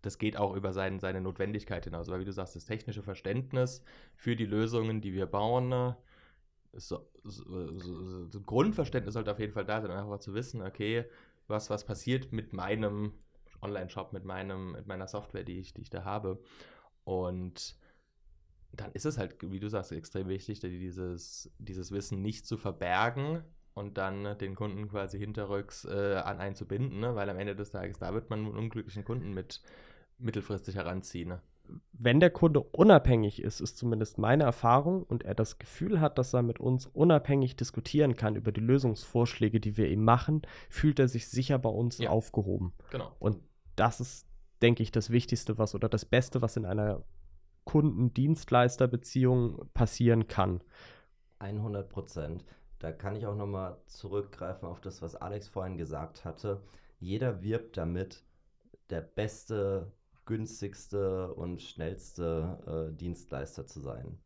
[SPEAKER 2] das geht auch über sein, seine Notwendigkeit hinaus. Weil wie du sagst, das technische Verständnis für die Lösungen, die wir bauen, ne, so, so, so, so Grundverständnis sollte auf jeden Fall da sein, einfach zu wissen, okay, was, was passiert mit meinem Online-Shop, mit, mit meiner Software, die ich, die ich da habe. Und dann ist es halt, wie du sagst, extrem wichtig, dieses, dieses Wissen nicht zu verbergen und dann den Kunden quasi hinterrücks äh, an einen zu binden, ne? weil am Ende des Tages, da wird man einen unglücklichen Kunden mit mittelfristig heranziehen. Ne?
[SPEAKER 3] Wenn der Kunde unabhängig ist, ist zumindest meine Erfahrung und er das Gefühl hat, dass er mit uns unabhängig diskutieren kann über die Lösungsvorschläge, die wir ihm machen, fühlt er sich sicher bei uns ja. aufgehoben.
[SPEAKER 2] Genau.
[SPEAKER 3] Und das ist, denke ich, das Wichtigste, was oder das Beste, was in einer Kunden-Dienstleister-Beziehung passieren kann.
[SPEAKER 1] 100 Prozent. Da kann ich auch nochmal zurückgreifen auf das, was Alex vorhin gesagt hatte. Jeder wirbt damit, der beste günstigste und schnellste äh, Dienstleister zu sein.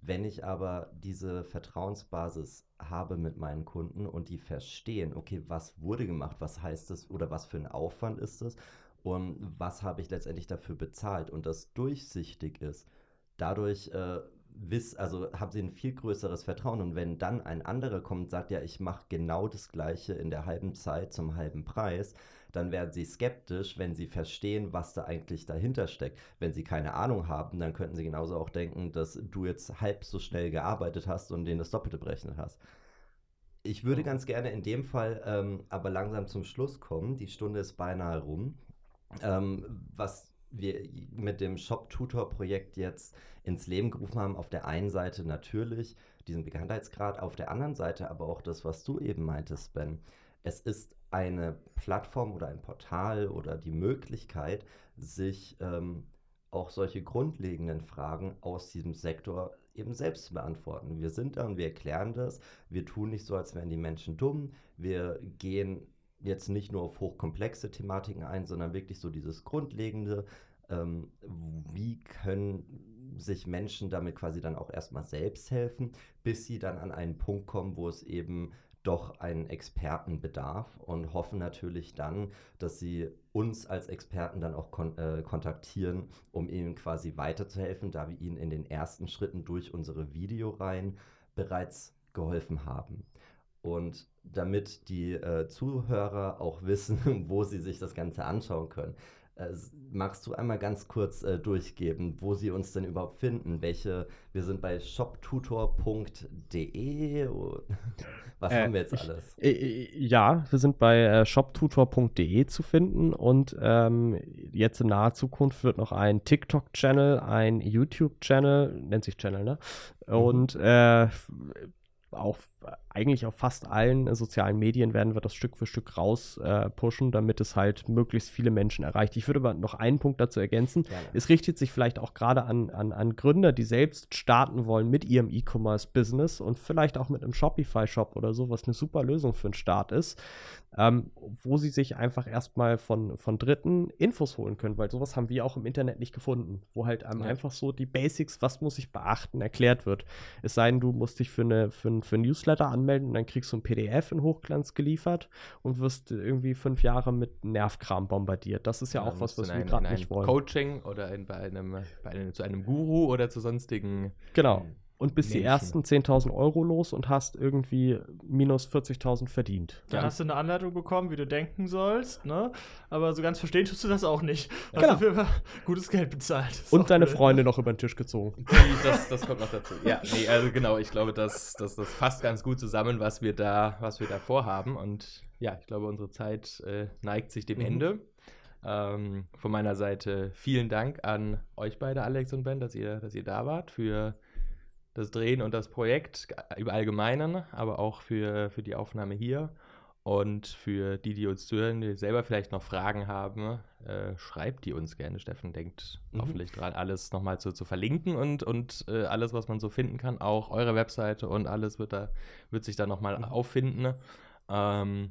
[SPEAKER 1] Wenn ich aber diese Vertrauensbasis habe mit meinen Kunden und die verstehen, okay, was wurde gemacht, was heißt es oder was für ein Aufwand ist es und was habe ich letztendlich dafür bezahlt und das durchsichtig ist, dadurch äh, wiss, also haben sie ein viel größeres Vertrauen und wenn dann ein anderer kommt und sagt, ja, ich mache genau das gleiche in der halben Zeit zum halben Preis, dann werden sie skeptisch, wenn sie verstehen, was da eigentlich dahinter steckt. Wenn sie keine Ahnung haben, dann könnten sie genauso auch denken, dass du jetzt halb so schnell gearbeitet hast und denen das Doppelte berechnet hast. Ich würde ganz gerne in dem Fall ähm, aber langsam zum Schluss kommen. Die Stunde ist beinahe rum. Ähm, was wir mit dem Shop-Tutor-Projekt jetzt ins Leben gerufen haben, auf der einen Seite natürlich diesen Bekanntheitsgrad, auf der anderen Seite aber auch das, was du eben meintest, Ben. Es ist eine Plattform oder ein Portal oder die Möglichkeit, sich ähm, auch solche grundlegenden Fragen aus diesem Sektor eben selbst zu beantworten. Wir sind da und wir erklären das. Wir tun nicht so, als wären die Menschen dumm. Wir gehen jetzt nicht nur auf hochkomplexe Thematiken ein, sondern wirklich so dieses Grundlegende. Ähm, wie können sich Menschen damit quasi dann auch erstmal selbst helfen, bis sie dann an einen Punkt kommen, wo es eben doch einen Experten bedarf und hoffen natürlich dann, dass sie uns als Experten dann auch kon äh, kontaktieren, um ihnen quasi weiterzuhelfen, da wir ihnen in den ersten Schritten durch unsere Videoreihen bereits geholfen haben. Und damit die äh, Zuhörer auch wissen, wo sie sich das Ganze anschauen können, äh, magst du einmal ganz kurz äh, durchgeben, wo sie uns denn überhaupt finden? Welche, wir sind bei shoptutor.de. Was äh, haben wir jetzt alles?
[SPEAKER 3] Ich, äh, ja, wir sind bei äh, shoptutor.de zu finden und ähm, jetzt in naher Zukunft wird noch ein TikTok-Channel, ein YouTube-Channel, nennt sich Channel, ne? Mhm. Und äh, auf eigentlich auf fast allen äh, sozialen Medien werden wir das Stück für Stück raus äh, pushen, damit es halt möglichst viele Menschen erreicht. Ich würde aber noch einen Punkt dazu ergänzen.
[SPEAKER 1] Gerne.
[SPEAKER 3] Es richtet sich vielleicht auch gerade an, an, an Gründer, die selbst starten wollen mit ihrem E-Commerce-Business und vielleicht auch mit einem Shopify-Shop oder so, was eine super Lösung für einen Start ist, ähm, wo sie sich einfach erstmal von, von Dritten Infos holen können, weil sowas haben wir auch im Internet nicht gefunden, wo halt einem
[SPEAKER 2] Ja.
[SPEAKER 3] einfach so die Basics, was muss ich beachten, erklärt wird. Es sei denn, du musst dich für, eine, für, ein, für ein Newsletter anmelden und dann kriegst du ein PDF in Hochglanz geliefert und wirst irgendwie fünf Jahre mit Nervkram bombardiert. Das ist ja, auch was, was wir gerade nicht wollen.
[SPEAKER 2] Coaching oder in, bei einem, bei einem, zu einem Guru oder zu sonstigen.
[SPEAKER 3] Genau. Und bist die
[SPEAKER 2] Menschen.
[SPEAKER 3] ersten 10.000 Euro los und hast irgendwie minus 40.000 verdient.
[SPEAKER 4] Dann
[SPEAKER 2] Ja.
[SPEAKER 4] hast du eine Anleitung bekommen, wie du denken sollst, ne? Aber so ganz verstehen tust du das auch nicht. Hast
[SPEAKER 3] Genau.
[SPEAKER 4] dafür gutes Geld bezahlt.
[SPEAKER 3] Und deine
[SPEAKER 4] blöd.
[SPEAKER 3] Freunde noch über den Tisch gezogen.
[SPEAKER 2] Die, das, das kommt noch dazu. Ja, nee, also genau, ich glaube, das, das, das fasst ganz gut zusammen, was wir da, was wir da vorhaben. Und ja, ich glaube, unsere Zeit äh, neigt sich dem
[SPEAKER 1] Mhm.
[SPEAKER 2] Ende. Ähm, von meiner Seite vielen Dank an euch beide, Alex und Ben, dass ihr, dass ihr da wart für das Drehen und das Projekt im Allgemeinen, aber auch für, für die Aufnahme hier. Und für die, die uns zuhören, die selber vielleicht noch Fragen haben, äh, schreibt die uns gerne. Steffen denkt
[SPEAKER 1] Mhm.
[SPEAKER 2] hoffentlich dran, alles nochmal zu, zu verlinken und, und äh, alles, was man so finden kann, auch eure Webseite und alles wird, da, wird sich da nochmal
[SPEAKER 1] Mhm.
[SPEAKER 2] auffinden. Ähm,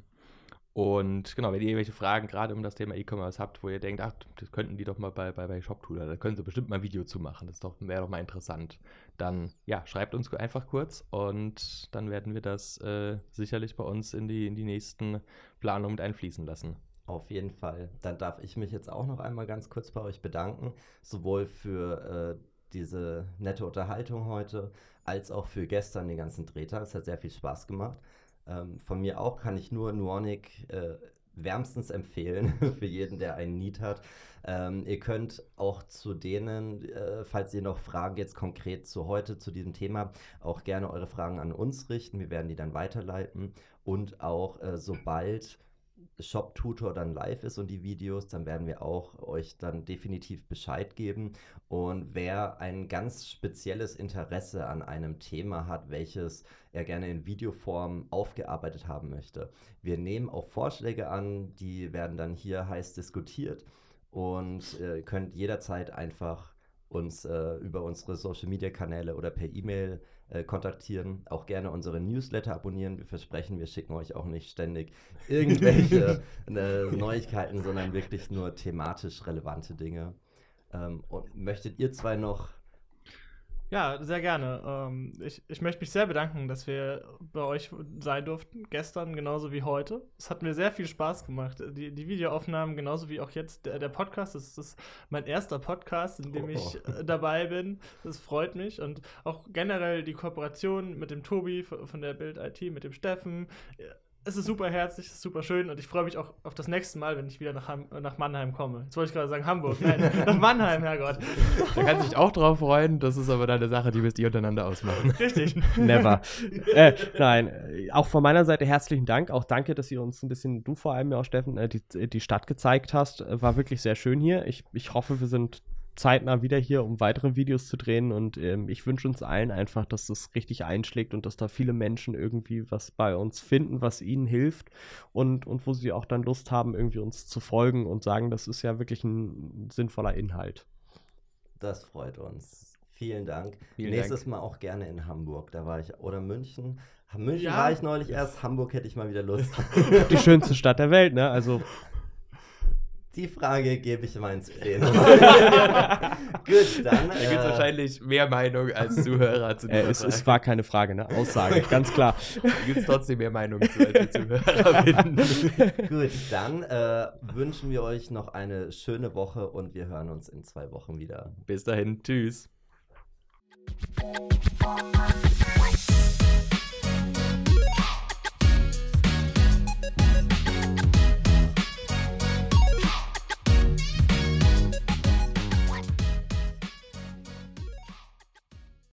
[SPEAKER 2] und genau, wenn ihr irgendwelche Fragen gerade um das Thema E-Commerce habt, wo ihr denkt, ach, das könnten die doch mal bei, bei, bei ShopTooler, da können sie bestimmt mal ein Video zu machen, das wäre doch mal interessant, dann ja, schreibt uns einfach kurz und dann werden wir das äh, sicherlich bei uns in die, in die nächsten Planungen mit einfließen lassen.
[SPEAKER 1] Auf jeden Fall. Dann darf ich mich jetzt auch noch einmal ganz kurz bei euch bedanken, sowohl für äh, diese nette Unterhaltung heute, als auch für gestern den ganzen Drehtag. Es hat sehr viel Spaß gemacht. Ähm, von mir auch kann ich nur Nuonic äh, wärmstens empfehlen für jeden, der einen Need hat. Ähm, ihr könnt auch zu denen, äh, falls ihr noch Fragen jetzt konkret zu heute, zu diesem Thema, auch gerne eure Fragen an uns richten. Wir werden die dann weiterleiten. Und auch äh, sobald Shop Tutor dann live ist und die Videos, dann werden wir auch euch dann definitiv Bescheid geben. Und wer ein ganz spezielles Interesse an einem Thema hat, welches er gerne in Videoform aufgearbeitet haben möchte, wir nehmen auch Vorschläge an, die werden dann hier heiß diskutiert und äh, könnt jederzeit einfach uns äh, über unsere Social Media Kanäle oder per E-Mail äh, kontaktieren. Auch gerne unsere Newsletter abonnieren. Wir versprechen, wir schicken euch auch nicht ständig irgendwelche äh, Neuigkeiten, sondern wirklich nur thematisch relevante Dinge. Ähm, und möchtet ihr zwei noch
[SPEAKER 4] Ja, sehr gerne. Ähm, ich, ich möchte mich sehr bedanken, dass wir bei euch sein durften, gestern genauso wie heute. Es hat mir sehr viel Spaß gemacht. Die, die Videoaufnahmen genauso wie auch jetzt der, der Podcast. Das ist mein erster Podcast, in dem
[SPEAKER 1] Oh.
[SPEAKER 4] ich äh, dabei bin. Das freut mich. Und auch generell die Kooperation mit dem Tobi von von der Bild IT, mit dem Steffen. Es ist super herzlich, es ist super schön und ich freue mich auch auf das nächste Mal, wenn ich wieder nach, Ham nach Mannheim komme. Jetzt wollte ich gerade sagen Hamburg. Nein, nach Mannheim, Herrgott.
[SPEAKER 2] Da kann sich auch drauf freuen, das ist aber dann eine Sache, die müsst ihr untereinander ausmachen.
[SPEAKER 4] Richtig.
[SPEAKER 3] Never. äh, nein, äh, auch von meiner Seite herzlichen Dank. Auch danke, dass ihr uns ein bisschen, du vor allem ja auch, Steffen, äh, die, die Stadt gezeigt hast. Äh, War wirklich sehr schön hier. Ich, ich hoffe, wir sind zeitnah wieder hier, um weitere Videos zu drehen. Und ähm, ich wünsche uns allen einfach, dass das richtig einschlägt und dass da viele Menschen irgendwie was bei uns finden, was ihnen hilft und, und wo sie auch dann Lust haben, irgendwie uns zu folgen und sagen, das ist ja wirklich ein sinnvoller Inhalt.
[SPEAKER 1] Das freut uns. Vielen Dank.
[SPEAKER 2] Vielen
[SPEAKER 1] Nächstes
[SPEAKER 2] Dank.
[SPEAKER 1] Mal auch gerne in Hamburg. Da war ich. Oder München. München
[SPEAKER 4] Ja.
[SPEAKER 1] war ich neulich erst. Hamburg hätte ich mal wieder Lust.
[SPEAKER 3] Die schönste Stadt der Welt, ne? Also
[SPEAKER 1] Die Frage gebe ich mal ins Plenum. Gut, dann.
[SPEAKER 2] Da gibt es
[SPEAKER 1] äh,
[SPEAKER 2] wahrscheinlich mehr Meinung als Zuhörer zu
[SPEAKER 3] äh, es, es war keine Frage, ne? Aussage, ganz klar.
[SPEAKER 2] Da gibt es trotzdem mehr Meinung zu, als Zuhörer finden.
[SPEAKER 1] Gut, dann äh, wünschen wir euch noch eine schöne Woche und wir hören uns in zwei Wochen wieder.
[SPEAKER 2] Bis dahin, tschüss.